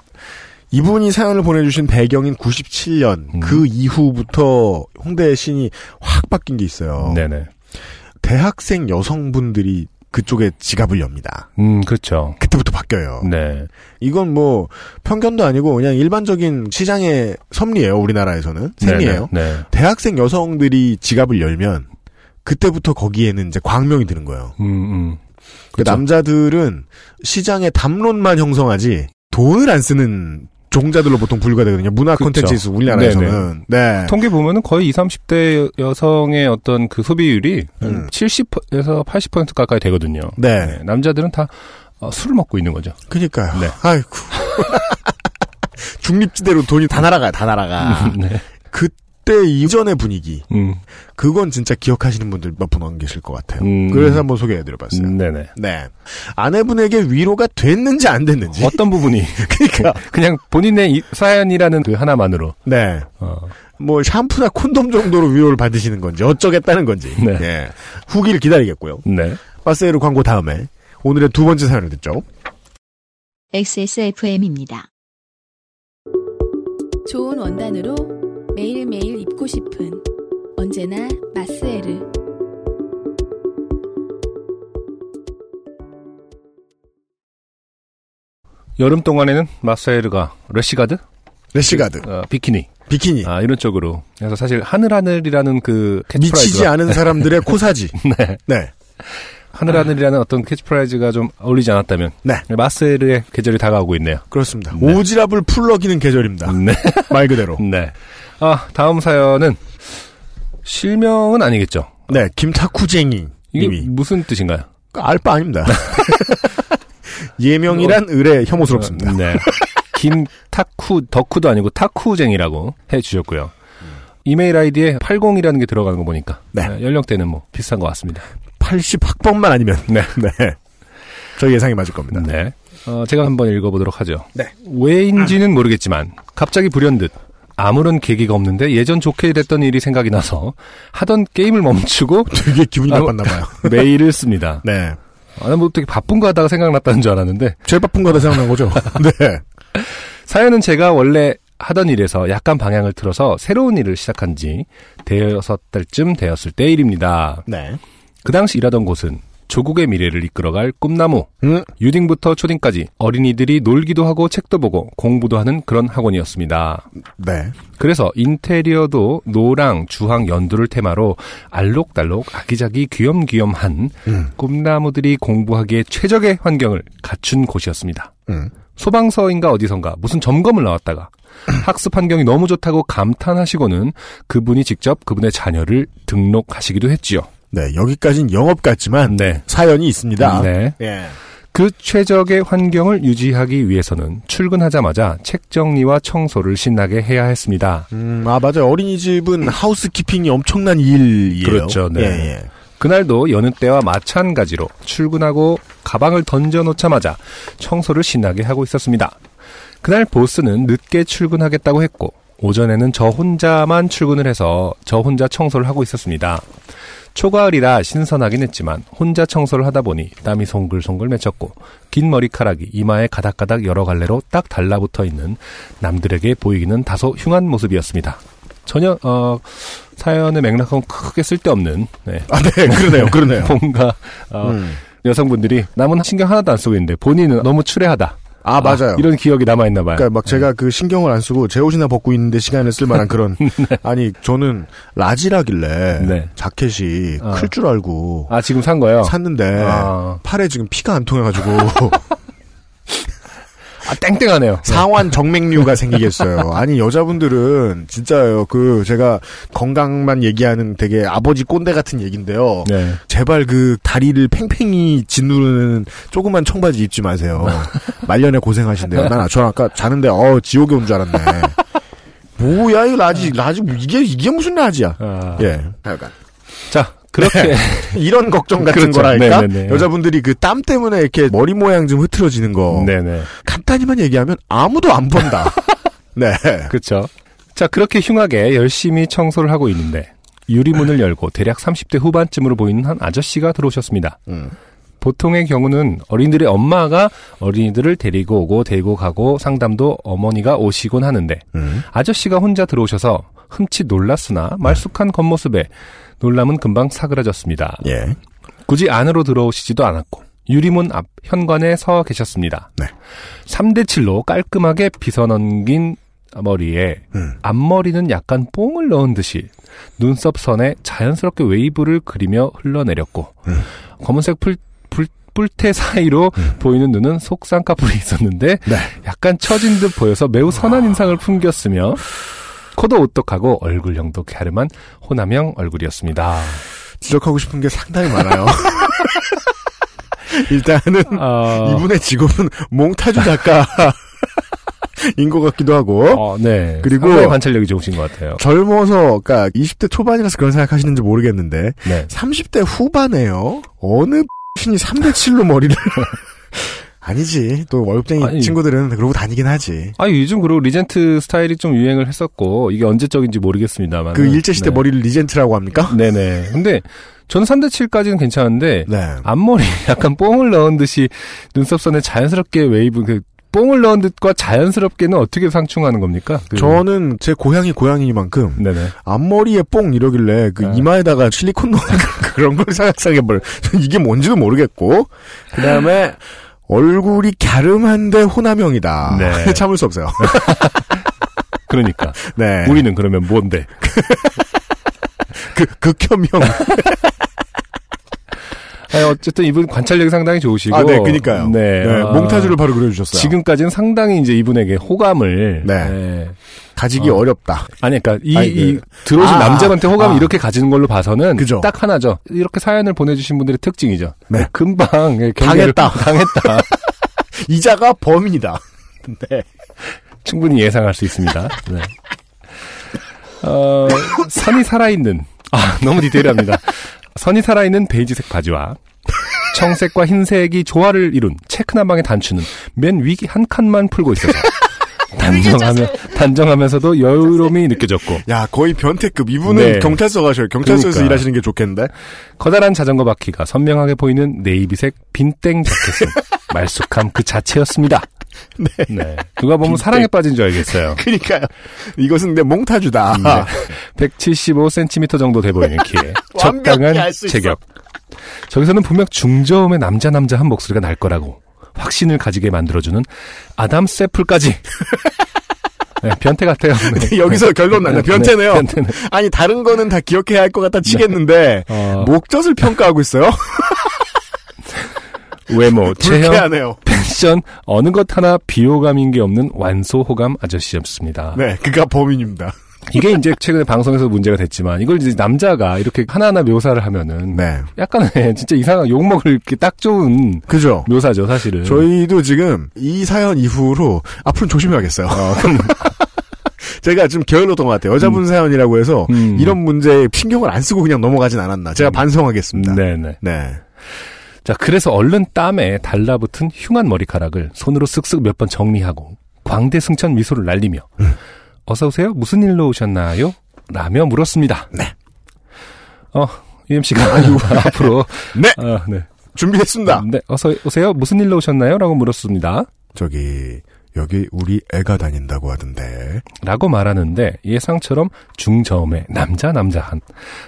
Speaker 1: 이분이 사연을 보내주신 배경인 97년
Speaker 2: 음.
Speaker 1: 그 이후부터 홍대의 신이 확 바뀐 게 있어요.
Speaker 2: 네네
Speaker 1: 대학생 여성분들이 그쪽에 지갑을 엽니다.
Speaker 2: 음 그렇죠
Speaker 1: 그때부터 바뀌어요.
Speaker 2: 네
Speaker 1: 이건 뭐 편견도 아니고 그냥 일반적인 시장의 섭리예요. 우리나라에서는 셈이에요.
Speaker 2: 네네. 네.
Speaker 1: 대학생 여성들이 지갑을 열면 그때부터 거기에는 이제 광명이 드는 거예요.
Speaker 2: 음, 음.
Speaker 1: 그
Speaker 2: 그쵸.
Speaker 1: 남자들은 시장의 담론만 형성하지 돈을 안 쓰는 종자들로 보통 분류가 되거든요. 문화. 콘텐츠에서 우리나라에서는. 네.
Speaker 2: 통계 보면은 거의 20, 30대 여성의 어떤 그 소비율이
Speaker 1: 음.
Speaker 2: 70에서 80% 가까이 되거든요.
Speaker 1: 네.
Speaker 2: 네, 남자들은 다 어, 술을 먹고 있는 거죠.
Speaker 1: 그니까요.
Speaker 2: 네.
Speaker 1: 아이고. 중립지대로 돈이 다 날아가요, 다 날아가.
Speaker 2: 네.
Speaker 1: 그 때 이전의 분위기.
Speaker 2: 음,
Speaker 1: 그건 진짜 기억하시는 분들 몇 분 안 계실 것 같아요.
Speaker 2: 음.
Speaker 1: 그래서 한번 소개해드려봤어요.
Speaker 2: 음, 네네.
Speaker 1: 네. 아내분에게 위로가 됐는지 안 됐는지.
Speaker 2: 어떤 부분이
Speaker 1: 그러니까.
Speaker 2: 그냥 본인의 이- 사연이라는 그 하나만으로
Speaker 1: 네.
Speaker 2: 어,
Speaker 1: 뭐 샴푸나 콘돔 정도로 위로를 받으시는 건지 어쩌겠다는 건지.
Speaker 2: 네.
Speaker 1: 예. 후기를 기다리겠고요.
Speaker 2: 네.
Speaker 1: 파세이로 광고 다음에 오늘의 두 번째 사연을 듣죠.
Speaker 3: XSFM입니다.
Speaker 4: 좋은 원단으로 매일매일 입고 싶은 언제나 마스에르.
Speaker 2: 여름 동안에는 마사에르가 러시가드,
Speaker 1: 레시가드,
Speaker 2: 어, 비키니,
Speaker 1: 비키니.
Speaker 2: 아 이런 쪽으로. 그래서 사실 하늘하늘이라는 그
Speaker 1: 미치지
Speaker 2: 캐치프레이즈가
Speaker 1: 않은 사람들의 코사지.
Speaker 2: 네.
Speaker 1: 네.
Speaker 2: 하늘하늘이라는 어떤 캐치프레이즈가 좀 어울리지 않았다면
Speaker 1: 네.
Speaker 2: 마사에르의 계절이 다가오고 있네요.
Speaker 1: 그렇습니다.
Speaker 2: 네.
Speaker 1: 오지랖을 펄럭이는 계절입니다.
Speaker 2: 네.
Speaker 1: 말 그대로.
Speaker 2: 네. 아 다음 사연은 실명은 아니겠죠.
Speaker 1: 네. 김타쿠쟁이
Speaker 2: 이게
Speaker 1: 님이.
Speaker 2: 무슨 뜻인가요?
Speaker 1: 알바 아닙니다. 예명이란 을에 혐오스럽습니다.
Speaker 2: 어, 네. 김타쿠 덕후도 아니고 타쿠쟁이라고 해 주셨고요. 이메일 아이디에 80이라는 게 들어가는 거 보니까
Speaker 1: 네.
Speaker 2: 어, 연령대는 뭐 비슷한 것 같습니다.
Speaker 1: 80 학번만 아니면
Speaker 2: 네.
Speaker 1: 네. 저희 예상이 맞을 겁니다.
Speaker 2: 네. 어, 제가 한번 읽어보도록 하죠.
Speaker 1: 네.
Speaker 2: 왜인지는 모르겠지만 갑자기 불현듯 아무런 계기가 없는데 예전 좋게 됐던 일이 생각이 나서 하던 게임을 멈추고
Speaker 1: 되게 기분이
Speaker 2: 아,
Speaker 1: 나빴나 봐요.
Speaker 2: 메일을 씁니다.
Speaker 1: 네.
Speaker 2: 아, 뭐 되게 바쁜 거 하다가 생각났다는 줄 알았는데
Speaker 1: 제일 바쁜 거다 생각난 거죠. 네.
Speaker 2: 사연은 제가 원래 하던 일에서 약간 방향을 틀어서 새로운 일을 시작한 지 대여섯 달쯤 되었을 때 일입니다.
Speaker 1: 네.
Speaker 2: 그 당시 일하던 곳은 조국의 미래를 이끌어갈 꿈나무,
Speaker 1: 음.
Speaker 2: 유딩부터 초딩까지 어린이들이 놀기도 하고 책도 보고 공부도 하는 그런 학원이었습니다.
Speaker 1: 네.
Speaker 2: 그래서 인테리어도 노랑, 주황, 연두를 테마로 알록달록 아기자기 귀염귀염한
Speaker 1: 음.
Speaker 2: 꿈나무들이 공부하기에 최적의 환경을 갖춘 곳이었습니다.
Speaker 1: 음.
Speaker 2: 소방서인가 어디선가 무슨 점검을 나왔다가 학습 환경이 너무 좋다고 감탄하시고는 그분이 직접 그분의 자녀를 등록하시기도 했지요.
Speaker 1: 네. 여기까지는 영업 같지만
Speaker 2: 네.
Speaker 1: 사연이 있습니다.
Speaker 2: 네.
Speaker 1: 예.
Speaker 2: 그 최적의 환경을 유지하기 위해서는 출근하자마자 책 정리와 청소를 신나게 해야 했습니다.
Speaker 1: 음, 아, 맞아요. 어린이집은 하우스키핑이 엄청난 일이에요.
Speaker 2: 그렇죠, 네.
Speaker 1: 예, 예.
Speaker 2: 그날도 여느 때와 마찬가지로 출근하고 가방을 던져놓자마자 청소를 신나게 하고 있었습니다. 그날 보스는 늦게 출근하겠다고 했고 오전에는 저 혼자만 출근을 해서 저 혼자 청소를 하고 있었습니다. 초가을이라 신선하긴 했지만 혼자 청소를 하다 보니 땀이 송글송글 맺혔고 긴 머리카락이 이마에 가닥가닥 여러 갈래로 딱 달라붙어 있는 남들에게 보이기는 다소 흉한 모습이었습니다. 전혀 어, 사연의 맥락하고 크게 쓸데없는 네,
Speaker 1: 아, 네. 그러네요. 그러네요.
Speaker 2: 뭔가 어,
Speaker 1: 음.
Speaker 2: 여성분들이 남은 신경 하나도 안 쓰고 있는데 본인은 너무 추레하다.
Speaker 1: 아, 맞아요.
Speaker 2: 이런 기억이 남아 있나 봐요.
Speaker 1: 그러니까 막 제가 그 신경을 안 쓰고 제 옷이나 벗고 있는데 시간을 쓸 만한 그런 아니 저는 라지라길래
Speaker 2: 네.
Speaker 1: 자켓이
Speaker 2: 어.
Speaker 1: 클줄 알고
Speaker 2: 아 지금 산 거요?
Speaker 1: 샀는데
Speaker 2: 아,
Speaker 1: 팔에 지금 피가 안 통해가지고
Speaker 2: 아, 땡땡하네요.
Speaker 1: 상완 정맥류가 생기겠어요. 아니 여자분들은 진짜요. 그 제가 건강만 얘기하는 되게 아버지 꼰대 같은 얘긴데요.
Speaker 2: 네.
Speaker 1: 제발 그 다리를 팽팽히 짓누르는 조그만 청바지 입지 마세요. 말년에 고생하신대요. 난 저 아까 자는데 어 지옥에 온 줄 알았네. 뭐야 이 라지 라지 이게 이게 무슨 라지야?
Speaker 2: 아,
Speaker 1: 예. 하여간
Speaker 2: 자 그렇게
Speaker 1: 이런 걱정 같은
Speaker 2: 그렇죠.
Speaker 1: 거랄까?
Speaker 2: 네네네.
Speaker 1: 여자분들이 그 땀 때문에 이렇게 머리 모양 좀 흐트러지는 거.
Speaker 2: 네네
Speaker 1: 간단히만 얘기하면 아무도 안 본다. 네.
Speaker 2: 그렇죠. 자 그렇게 흉하게 열심히 청소를 하고 있는데 유리문을 열고 대략 30대 후반쯤으로 보이는 한 아저씨가 들어오셨습니다.
Speaker 1: 음.
Speaker 2: 보통의 경우는 어린이들의 엄마가 어린이들을 데리고 오고 데리고 가고 상담도 어머니가 오시곤 하는데
Speaker 1: 음.
Speaker 2: 아저씨가 혼자 들어오셔서 흠칫 놀랐으나 말쑥한 겉모습에 놀람은 금방 사그라졌습니다.
Speaker 1: 예.
Speaker 2: 굳이 안으로 들어오시지도 않았고 유리문 앞 현관에 서 계셨습니다.
Speaker 1: 네.
Speaker 2: 3대 7로 깔끔하게 빗어넘긴 머리에
Speaker 1: 음.
Speaker 2: 앞머리는 약간 뽕을 넣은 듯이 눈썹 선에 자연스럽게 웨이브를 그리며 흘러내렸고
Speaker 1: 음.
Speaker 2: 검은색 풀, 풀, 뿔테 사이로 보이는 눈은 속쌍꺼풀이 있었는데
Speaker 1: 네.
Speaker 2: 약간 처진 듯 보여서 매우 선한 인상을 풍겼으며 코도 오똑하고 얼굴형도 갸름한 호남형 얼굴이었습니다.
Speaker 1: 지적하고 싶은 게 상당히 많아요. 일단은
Speaker 2: 어,
Speaker 1: 이분의 직업은 몽타주 작가 인 것 같기도 하고
Speaker 2: 어, 네.
Speaker 1: 그리고-
Speaker 2: 관찰력이 좋으신 것 같아요.
Speaker 1: 젊어서 그러니까 20대 초반이라서 그런 생각하시는지 모르겠는데
Speaker 2: 네.
Speaker 1: 30대 후반에요. 어느 신이 3대 7로 머리를 아니지. 또 월급쟁이
Speaker 2: 아니.
Speaker 1: 친구들은 그러고 다니긴 하지.
Speaker 2: 아 요즘 그리고 리젠트 스타일이 좀 유행을 했었고 이게 언제적인지 모르겠습니다만
Speaker 1: 그 일제 시대 머리를 리젠트라고 합니까?
Speaker 2: 네네. 근데 저는 3대 7까지는 괜찮은데
Speaker 1: 네.
Speaker 2: 앞머리 약간 뽕을 넣은 듯이 눈썹선에 자연스럽게 웨이브 그 뽕을 넣은 듯과 자연스럽게는 어떻게 상충하는 겁니까? 그-
Speaker 1: 저는 제 고향이 고향이니만큼
Speaker 2: 네네.
Speaker 1: 앞머리에 뽕 이러길래 그
Speaker 2: 아.
Speaker 1: 이마에다가 실리콘 넣는 그런 걸 생각해볼 이게 뭔지도 모르겠고 그 다음에 얼굴이 갸름한데 호남형이다.
Speaker 2: 네.
Speaker 1: 참을 수 없어요.
Speaker 2: 그러니까
Speaker 1: 네.
Speaker 2: 우리는 그러면 뭔데?
Speaker 1: 그 극혐형.
Speaker 2: 아니, 어쨌든 이분 관찰력이 상당히 좋으시고.
Speaker 1: 아, 네, 그니까요.
Speaker 2: 네.
Speaker 1: 네,
Speaker 2: 아,
Speaker 1: 몽타주를 바로 그려주셨어요.
Speaker 2: 지금까지는 상당히 이제 이분에게 호감을.
Speaker 1: 네. 가지기
Speaker 2: 어.
Speaker 1: 어. 렵다
Speaker 2: 아니, 그러니까 이,
Speaker 1: 아니, 그-
Speaker 2: 이 들어오신
Speaker 1: 아,
Speaker 2: 남자한테 호감을
Speaker 1: 아.
Speaker 2: 이렇게 가지는 걸로 봐서는
Speaker 1: 그죠.
Speaker 2: 딱 하나죠. 이렇게 사연을 보내주신 분들의 특징이죠.
Speaker 1: 네.
Speaker 2: 금방 경계를-
Speaker 1: 당했다.
Speaker 2: 당했다.
Speaker 1: 이자가 범인이다. 네.
Speaker 2: 충분히 예상할 수 있습니다. 네. 어, 산이 살아있는. 아, 너무 디테일합니다. 선이 살아있는 베이지색 바지와 청색과 흰색이 조화를 이룬 체크나방의 단추는 맨위한 칸만 풀고 있어서 단정하며, 단정하면서도 여유로움이 느껴졌고
Speaker 1: 야, 거의 변태급. 이분은
Speaker 2: 네.
Speaker 1: 경찰서 가셔요. 경찰서에서
Speaker 2: 그러니까.
Speaker 1: 일하시는 게 좋겠는데?
Speaker 2: 커다란 자전거 바퀴가 선명하게 보이는 네이비색 빈땡 자켓은 말쑥함 그 자체였습니다. 네. 누가 보면
Speaker 1: 빈땡.
Speaker 2: 사랑에 빠진 줄 알겠어요.
Speaker 1: 그니까요. 이것은 내 몽타주다.
Speaker 2: 네. 175cm 정도 돼 보이는 키에 적당한. 체격. 저기서는 분명 중저음의 남자 남자 한 목소리가 날 거라고 확신을 가지게 만들어주는 아담 세플까지. 네, 변태 같아요. 네.
Speaker 1: 여기서 결론 나네. 변태네요.
Speaker 2: 네, 변태네.
Speaker 1: 아니, 다른 거는 다 기억해야 할 것 같다 치겠는데,
Speaker 2: 어,
Speaker 1: 목젖을 평가하고 있어요?
Speaker 2: 외모, 체형,
Speaker 1: 불쾌하네요.
Speaker 2: 패션 어느 것 하나 비호감인 게 없는 완소 호감 아저씨였습니다.
Speaker 1: 네, 그가 범인입니다.
Speaker 2: 이게 이제 최근에 방송에서 문제가 됐지만 이걸 이제 남자가 이렇게 하나하나 묘사를 하면은
Speaker 1: 네.
Speaker 2: 약간의 진짜 이상한 욕먹을 이렇게 딱 좋은
Speaker 1: 그죠?
Speaker 2: 묘사죠 사실은.
Speaker 1: 저희도 지금 이 사연 이후로 앞으로 조심해야겠어요. 제가 좀 게을렀던 것 같아요. 여자분 사연이라고 해서
Speaker 2: 음.
Speaker 1: 이런 문제에 신경을 안 쓰고 그냥 넘어가진 않았나. 제가 반성하겠습니다.
Speaker 2: 네네.
Speaker 1: 네.
Speaker 2: 자 그래서 얼른 땀에 달라붙은 흉한 머리카락을 손으로 쓱쓱 몇 번 정리하고 광대승천 미소를 날리며
Speaker 1: 음.
Speaker 2: 어서 오세요. 무슨 일로 오셨나요? 라며 물었습니다.
Speaker 1: 네.
Speaker 2: 어 UMC가 앞으로
Speaker 1: 네,
Speaker 2: 어, 네.
Speaker 1: 준비했습니다.
Speaker 2: 네, 어서 오세요. 무슨 일로 오셨나요? 라고 물었습니다.
Speaker 1: 저기 여기 우리 애가 다닌다고 하던데.
Speaker 2: 라고 말하는데 예상처럼 중저음의 남자 남자한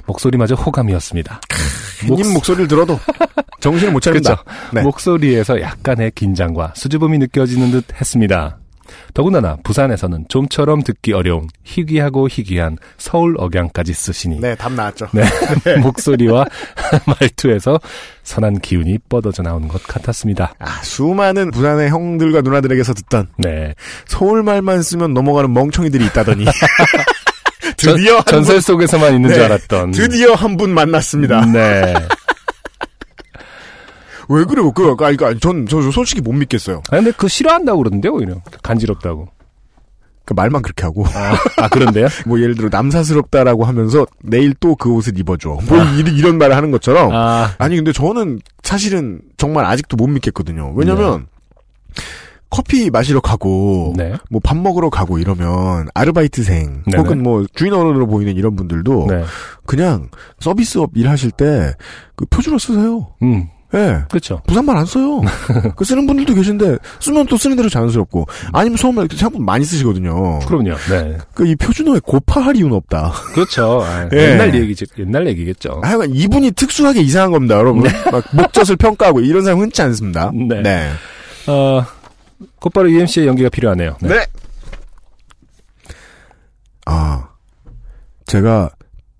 Speaker 2: 목소리마저 호감이었습니다.
Speaker 1: 님 목소리를 들어도 정신을 못 차린다. 네.
Speaker 2: 목소리에서 약간의 긴장과 수줍음이 느껴지는 듯 했습니다. 더군다나 부산에서는 좀처럼 듣기 어려운 희귀하고 희귀한 서울 억양까지 쓰시니
Speaker 1: 네, 답 나왔죠.
Speaker 2: 네. 목소리와 말투에서 선한 기운이 뻗어져 나오는 것 같았습니다.
Speaker 1: 아, 수많은 부산의 형들과 누나들에게서 듣던
Speaker 2: 네.
Speaker 1: 서울 말만 쓰면 넘어가는 멍청이들이 있다더니 드디어 한 분,
Speaker 2: 전설 속에서만 있는 줄
Speaker 1: 네.
Speaker 2: 알았던.
Speaker 1: 드디어 한 분 만났습니다.
Speaker 2: 네.
Speaker 1: 왜 그래요? 그, 아, 이거, 전, 저 솔직히 못 믿겠어요.
Speaker 2: 아 근데 그 싫어한다고 그러던데요, 오히려. 간지럽다고.
Speaker 1: 그 말만 그렇게 하고.
Speaker 2: 아, 아, 그런데요?
Speaker 1: 뭐 예를 들어 남사스럽다라고 하면서 내일 또 그 옷을 입어줘. 뭐 이, 런 말을 하는 것처럼.
Speaker 2: 아,
Speaker 1: 아니 근데 저는 사실은 정말 아직도 못 믿겠거든요. 왜냐면 커피 마시러 가고
Speaker 2: 네.
Speaker 1: 뭐밥 먹으러 가고 이러면 아르바이트생
Speaker 2: 네네.
Speaker 1: 혹은 뭐 주인 어른으로 보이는 이런 분들도
Speaker 2: 네.
Speaker 1: 그냥 서비스업 일하실 때 그 표준어 쓰세요.
Speaker 2: 음,
Speaker 1: 예.
Speaker 2: 그렇죠.
Speaker 1: 부산말 안 써요. 그 쓰는 분들도 계신데 쓰면 또 쓰는 대로 자연스럽고 아니면 서울말 생각보다 많이 쓰시거든요.
Speaker 2: 그럼요. 네.
Speaker 1: 그 이 표준어에 고파할 이유는 없다.
Speaker 2: 그렇죠. 아,
Speaker 1: 예.
Speaker 2: 옛날 얘기죠. 옛날 얘기겠죠.
Speaker 1: 하여간 이분이 특수하게 이상한 겁니다, 여러분. 막 목젖을 평가하고 이런 사람 흔치 않습니다.
Speaker 2: 네.
Speaker 1: 네.
Speaker 2: 어, 곧바로 UMC의 연기가 필요하네요. 네.
Speaker 1: 네. 아, 제가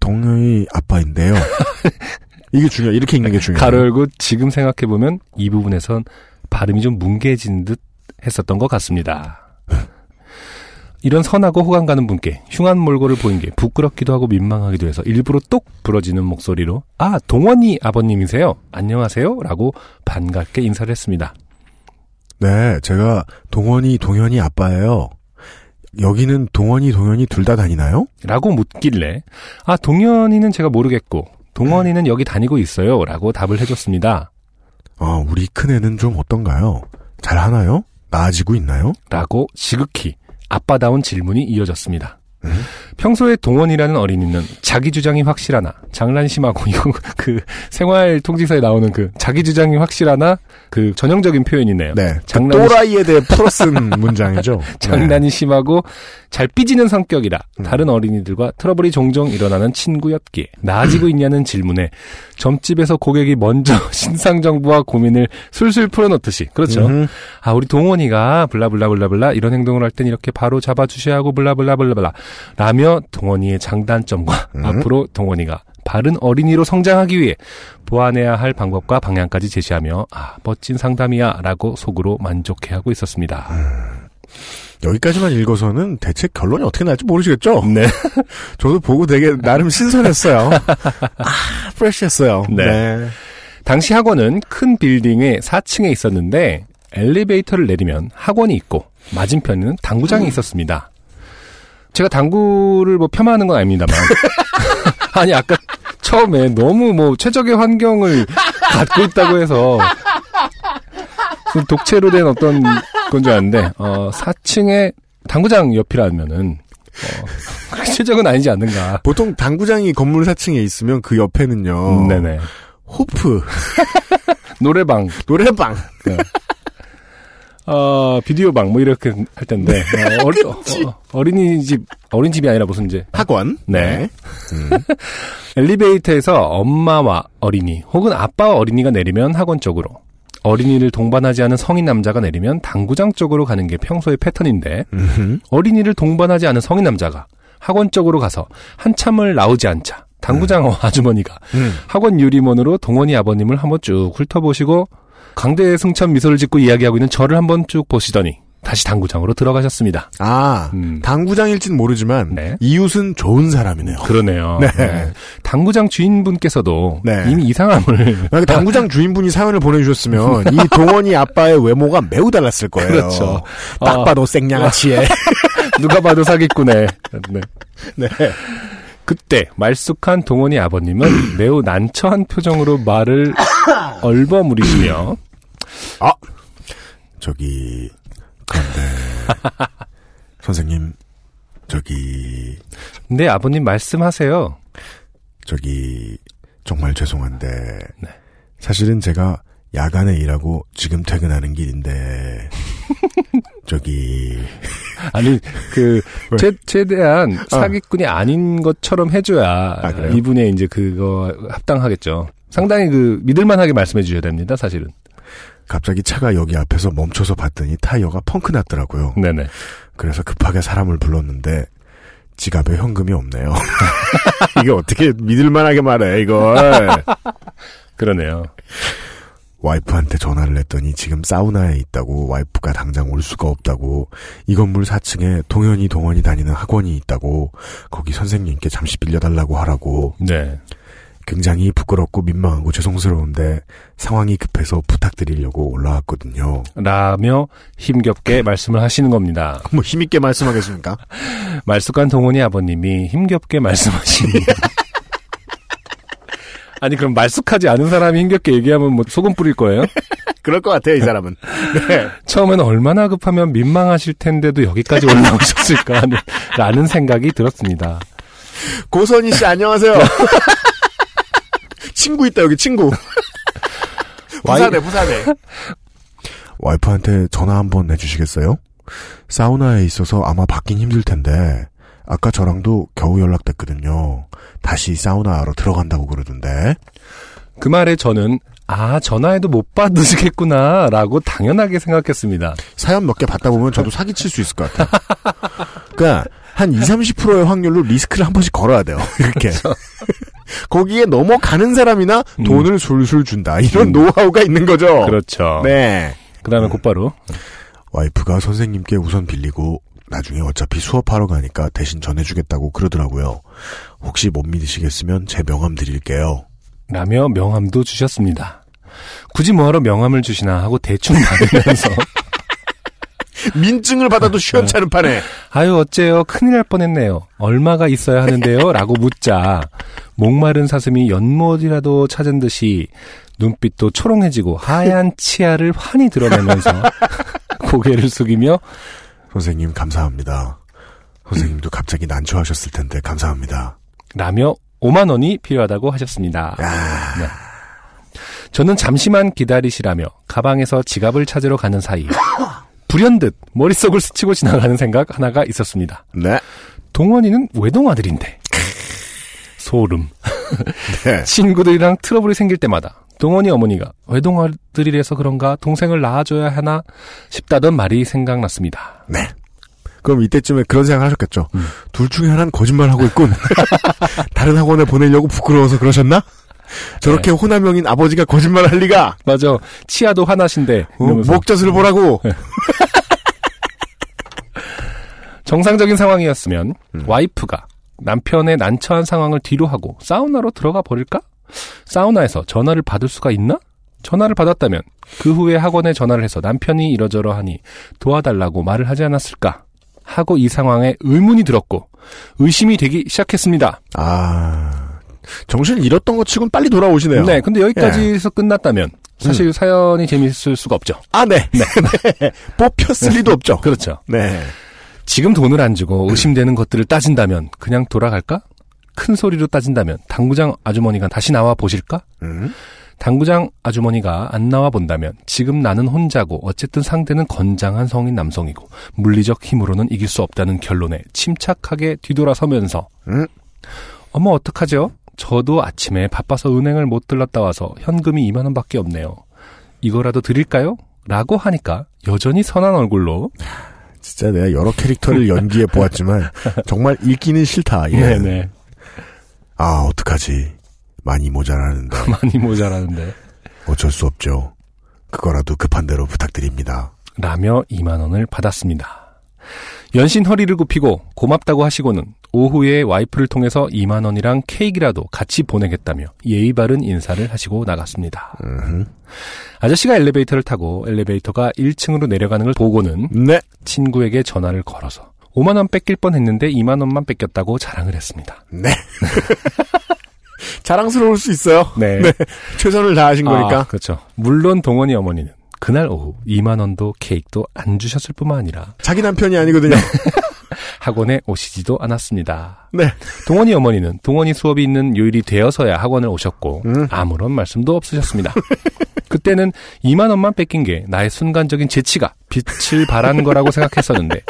Speaker 1: 동료의 아빠인데요. 이게 중요. 이렇게 읽는 게 중요해요.
Speaker 2: 가로 열고 지금 생각해 보면 이 부분에선 발음이 좀 뭉개진 듯 했었던 것 같습니다. 이런 선하고 호감 가는 분께 흉한 몰골을 보인 게 부끄럽기도 하고 민망하기도 해서 일부러 똑 부러지는 목소리로 아 동원이 아버님이세요 안녕하세요 라고 반갑게 인사를 했습니다
Speaker 1: 네, 제가 동원이 동현이 아빠예요. 여기는 동원이 동현이 둘 다 다니나요?
Speaker 2: 라고 묻길래 아 동현이는 제가 모르겠고 동원이는 여기 다니고 있어요 라고 답을 해줬습니다
Speaker 1: 아, 우리 큰애는 좀 어떤가요? 잘 하나요? 나아지고 있나요?
Speaker 2: 라고 지극히 아빠다운 질문이 이어졌습니다.
Speaker 1: 음?
Speaker 2: 평소에 동원이라는 어린이는 자기 주장이 확실하나 장난 심하고 이거 그 생활 통지서에 나오는 그 자기 주장이 확실하나 그 전형적인 표현이네요.
Speaker 1: 네. 그
Speaker 2: 장난이
Speaker 1: 또라이에 대해 풀어 쓴 문장이죠. 네.
Speaker 2: 장난이 심하고 잘 삐지는 성격이라
Speaker 1: 음.
Speaker 2: 다른 어린이들과 트러블이 종종 일어나는 친구였기에 나아지고 있냐는 질문에 점집에서 고객이 먼저 신상 정보와 고민을 술술 풀어놓듯이 그렇죠.
Speaker 1: 음흠.
Speaker 2: 아 우리 동원이가 블라블라블라블라 이런 행동을 할 땐 이렇게 바로 잡아주셔야 하고 블라블라블라블라 라며 동원이의 장단점과
Speaker 1: 음.
Speaker 2: 앞으로 동원이가 바른 어린이로 성장하기 위해 보완해야 할 방법과 방향까지 제시하며 아 멋진 상담이야 라고 속으로 만족해하고 있었습니다.
Speaker 1: 여기까지만 읽어서는 대체 결론이 어떻게 날지 모르시겠죠?
Speaker 2: 네.
Speaker 1: 저도 보고 되게 나름 신선했어요. 아, 프레시했어요.
Speaker 2: 네. 당시 학원은 큰 빌딩의 4층에 있었는데 엘리베이터를 내리면 학원이 있고 맞은편에는 당구장이 있었습니다. 제가 당구를 뭐 폄하하는 건 아닙니다만 아니 아까 처음에 너무 뭐 최적의 환경을 갖고 있다고 해서 그 독채로 된 어떤 건줄 알았는데 어 4층에 당구장 옆이라면은 어, 최적은 아니지 않는가.
Speaker 1: 보통 당구장이 건물 4층에 있으면 그 옆에는요.
Speaker 2: 음, 네네.
Speaker 1: 호프,
Speaker 2: 노래방,
Speaker 1: 노래방.
Speaker 2: 어, 비디오 방, 뭐, 이렇게 할 텐데, 어, 린이집 어린집이 아니라 무슨 이제,
Speaker 1: 학원.
Speaker 2: 네.
Speaker 1: 음.
Speaker 2: 엘리베이터에서 엄마와 어린이, 혹은 아빠와 어린이가 내리면 학원 쪽으로, 어린이를 동반하지 않은 성인 남자가 내리면 당구장 쪽으로 가는 게 평소의 패턴인데,
Speaker 1: 음흠.
Speaker 2: 어린이를 동반하지 않은 성인 남자가 학원 쪽으로 가서 한참을 나오지 않자, 당구장 아주머니가
Speaker 1: 음.
Speaker 2: 학원 유리문으로 동원이 아버님을 한번 쭉 훑어보시고 강대의 승천 미소를 짓고 이야기하고 있는 저를 한번 쭉 보시더니 다시 당구장으로 들어가셨습니다.
Speaker 1: 아,
Speaker 2: 음.
Speaker 1: 당구장일진 모르지만
Speaker 2: 네.
Speaker 1: 이웃은 좋은 사람이네요.
Speaker 2: 그러네요.
Speaker 1: 네.
Speaker 2: 네. 당구장 주인분께서도
Speaker 1: 네.
Speaker 2: 이미 이상함을
Speaker 1: 만약에 당구장 주인분이 사연을 보내주셨으면 이 동원이 아빠의 외모가 매우 달랐을 거예요.
Speaker 2: 그렇죠.
Speaker 1: 딱
Speaker 2: 아.
Speaker 1: 봐도 생양아치에.
Speaker 2: 누가 봐도 사기꾼에 네.
Speaker 1: 네.
Speaker 2: 그때 말쑥한 동원이 아버님은 매우 난처한 표정으로 말을 얼버무리시며
Speaker 1: 저기 그런데 선생님 저기
Speaker 2: 네 아버님 말씀하세요.
Speaker 1: 저기 정말 죄송한데
Speaker 2: 네.
Speaker 1: 사실은 제가 야간에 일하고 지금 퇴근하는 길인데 저기
Speaker 2: 아니 그
Speaker 1: 왜?
Speaker 2: 최, 최대한 사기꾼이 아 닌 것처럼 해줘야
Speaker 1: 아?
Speaker 2: 이분의 이제 그거 합당하겠죠. 상당히 그 믿을만하게 말씀해 주셔야 됩니다. 사실은.
Speaker 1: 갑자기 차가 여기 앞에서 멈춰서 봤더니 타이어가 펑크 났더라고요.
Speaker 2: 네네.
Speaker 1: 그래서 급하게 사람을 불렀는데 지갑에 현금이 없네요. 이게 어떻게 믿을만하게 말해 이걸.
Speaker 2: 그러네요.
Speaker 1: 와이프한테 전화를 했더니 지금 사우나에 있다고 와이프가 당장 올 수가 없다고 이 건물 4층에 동현이 동원이 다니는 학원이 있다고 거기 선생님께 잠시 빌려달라고 하라고
Speaker 2: 네.
Speaker 1: 굉장히 부끄럽고 민망하고 죄송스러운데 상황이 급해서 부탁드리려고 올라왔거든요.
Speaker 2: 라며 힘겹게 말씀을 하시는 겁니다.
Speaker 1: 뭐 힘있게 말씀하겠습니까?
Speaker 2: 말쑥한 동원이 아버님이 힘겹게 말씀하시니. 아니 그럼 말쑥하지 않은 사람이 힘겹게 얘기하면 뭐 소금 뿌릴 거예요?
Speaker 1: 그럴 것 같아요 이 사람은. 네.
Speaker 2: 처음에는 얼마나 급하면 민망하실 텐데도 여기까지 올라오셨을까 라는 생각이 들었습니다.
Speaker 1: 고선희 씨 안녕하세요. 친구 있다 여기 친구. 부산에 부산에. 와이프한테 전화 한번 내주시겠어요? 사우나에 있어서 아마 받긴 힘들 텐데 아까 저랑도 겨우 연락됐거든요. 다시 사우나로 들어간다고 그러던데.
Speaker 2: 그 말에 저는 아 전화해도 못 받으시겠구나 라고 당연하게 생각했습니다.
Speaker 1: 사연 몇 개 받다 보면 저도 사기칠 수 있을 것 같아요. 그러니까 한 20, 30%의 확률로 리스크를 한 번씩 걸어야 돼요. 이렇게. 거기에 넘어가는 사람이나
Speaker 2: 음.
Speaker 1: 돈을 술술 준다. 이런
Speaker 2: 음.
Speaker 1: 노하우가 있는 거죠.
Speaker 2: 그렇죠.
Speaker 1: 네.
Speaker 2: 그 다음에 곧바로
Speaker 1: 와이프가 선생님께 우선 빌리고 나중에 어차피 수업하러 가니까 대신 전해주겠다고 그러더라고요. 혹시 못 믿으시겠으면 제 명함 드릴게요.
Speaker 2: 라며 명함도 주셨습니다. 굳이 뭐하러 명함을 주시나 하고 대충 받으면서
Speaker 1: 민증을 받아도 시원찮은 판에.
Speaker 2: 아유 어째요 큰일 날 뻔했네요. 얼마가 있어야 하는데요? 라고 묻자 목마른 사슴이 연못이라도 찾은 듯이 눈빛도 초롱해지고 하얀 치아를 환히 드러내면서 고개를 숙이며
Speaker 1: 선생님 감사합니다. 선생님도 갑자기 난처하셨을 텐데 감사합니다.
Speaker 2: 라며 5만 원이 필요하다고 하셨습니다.
Speaker 1: 아,
Speaker 2: 네. 저는 잠시만 기다리시라며 가방에서 지갑을 찾으러 가는 사이 불현듯 머릿속을 스치고 지나가는 생각 하나가 있었습니다.
Speaker 1: 네.
Speaker 2: 동원이는 외동아들인데 소름.
Speaker 1: 네.
Speaker 2: 친구들이랑 트러블이 생길 때마다 동원이 어머니가 외동아들이라서 그런가 동생을 낳아줘야 하나 싶다던 말이 생각났습니다.
Speaker 1: 네. 그럼 이때쯤에 그런 생각을 하셨겠죠.
Speaker 2: 음.
Speaker 1: 둘 중에 하나는 거짓말 하고 있군. 다른 학원에 보내려고 부끄러워서 그러셨나? 저렇게
Speaker 2: 네.
Speaker 1: 호남형인 아버지가 거짓말 할 리가.
Speaker 2: 맞아. 치아도 하나신데
Speaker 1: 어, 목젖을 보라고.
Speaker 2: 정상적인 상황이었으면
Speaker 1: 음.
Speaker 2: 와이프가 남편의 난처한 상황을 뒤로 하고 사우나로 들어가 버릴까? 사우나에서 전화를 받을 수가 있나? 전화를 받았다면 그 후에 학원에 전화를 해서 남편이 이러저러 하니 도와달라고 말을 하지 않았을까? 하고 이 상황에 의문이 들었고 의심이 되기 시작했습니다.
Speaker 1: 아, 정신을 잃었던 것 치곤 빨리 돌아오시네요.
Speaker 2: 네, 근데 여기까지서 끝났다면 사실 사연이 재밌을 수가 없죠.
Speaker 1: 아, 네. 네. 뽑혔을 리도 없죠.
Speaker 2: 그렇죠.
Speaker 1: 네.
Speaker 2: 지금 돈을 안 주고 의심되는 것들을 따진다면 그냥 돌아갈까? 큰 소리로 따진다면 당구장 아주머니가 다시 나와 보실까?
Speaker 1: 음.
Speaker 2: 당구장 아주머니가 안 나와 본다면 지금 나는 혼자고 어쨌든 상대는 건장한 성인 남성이고 물리적 힘으로는 이길 수 없다는 결론에 침착하게 뒤돌아서면서
Speaker 1: 음.
Speaker 2: 어머 어떡하죠? 저도 아침에 바빠서 은행을 못 들렀다 와서 현금이 2만 원밖에 없네요. 이거라도 드릴까요? 라고 하니까 여전히 선한 얼굴로
Speaker 1: 진짜 내가 여러 캐릭터를 연기해 보았지만 정말 읽기는 싫다. 예.
Speaker 2: 네네
Speaker 1: 아, 어떡하지. 많이 모자라는데
Speaker 2: 많이 모자라는데
Speaker 1: 어쩔 수 없죠. 그거라도 급한 대로 부탁드립니다.
Speaker 2: 라며 2만 원을 받았습니다. 연신 허리를 굽히고 고맙다고 하시고는 오후에 와이프를 통해서 2만 원이랑 케이크라도 같이 보내겠다며 예의 바른 인사를 하시고 나갔습니다.
Speaker 1: 음흠.
Speaker 2: 아저씨가 엘리베이터를 타고 엘리베이터가 1층으로 내려가는 걸 보고는
Speaker 1: 네.
Speaker 2: 친구에게 전화를 걸어서 5만 원 뺏길 뻔했는데 2만 원만 뺏겼다고 자랑을 했습니다.
Speaker 1: 네. 자랑스러울 수 있어요.
Speaker 2: 네.
Speaker 1: 네. 최선을 다하신 거니까.
Speaker 2: 아, 그렇죠. 물론 동원이 어머니는 그날 오후 2만 원도 케이크도 안 주셨을 뿐만 아니라
Speaker 1: 자기 남편이 아니거든요.
Speaker 2: 학원에 오시지도 않았습니다.
Speaker 1: 네.
Speaker 2: 동원이 어머니는 동원이 수업이 있는 요일이 되어서야 학원을 오셨고
Speaker 1: 음.
Speaker 2: 아무런 말씀도 없으셨습니다. 그때는 2만 원만 뺏긴 게 나의 순간적인 재치가 빛을 발한 거라고 생각했었는데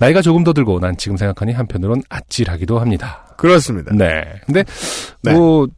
Speaker 2: 나이가 조금 더 들고 난 지금 생각하니 한편으론 아찔하기도 합니다.
Speaker 1: 그렇습니다.
Speaker 2: 네. 근데
Speaker 1: 네.
Speaker 2: 뭐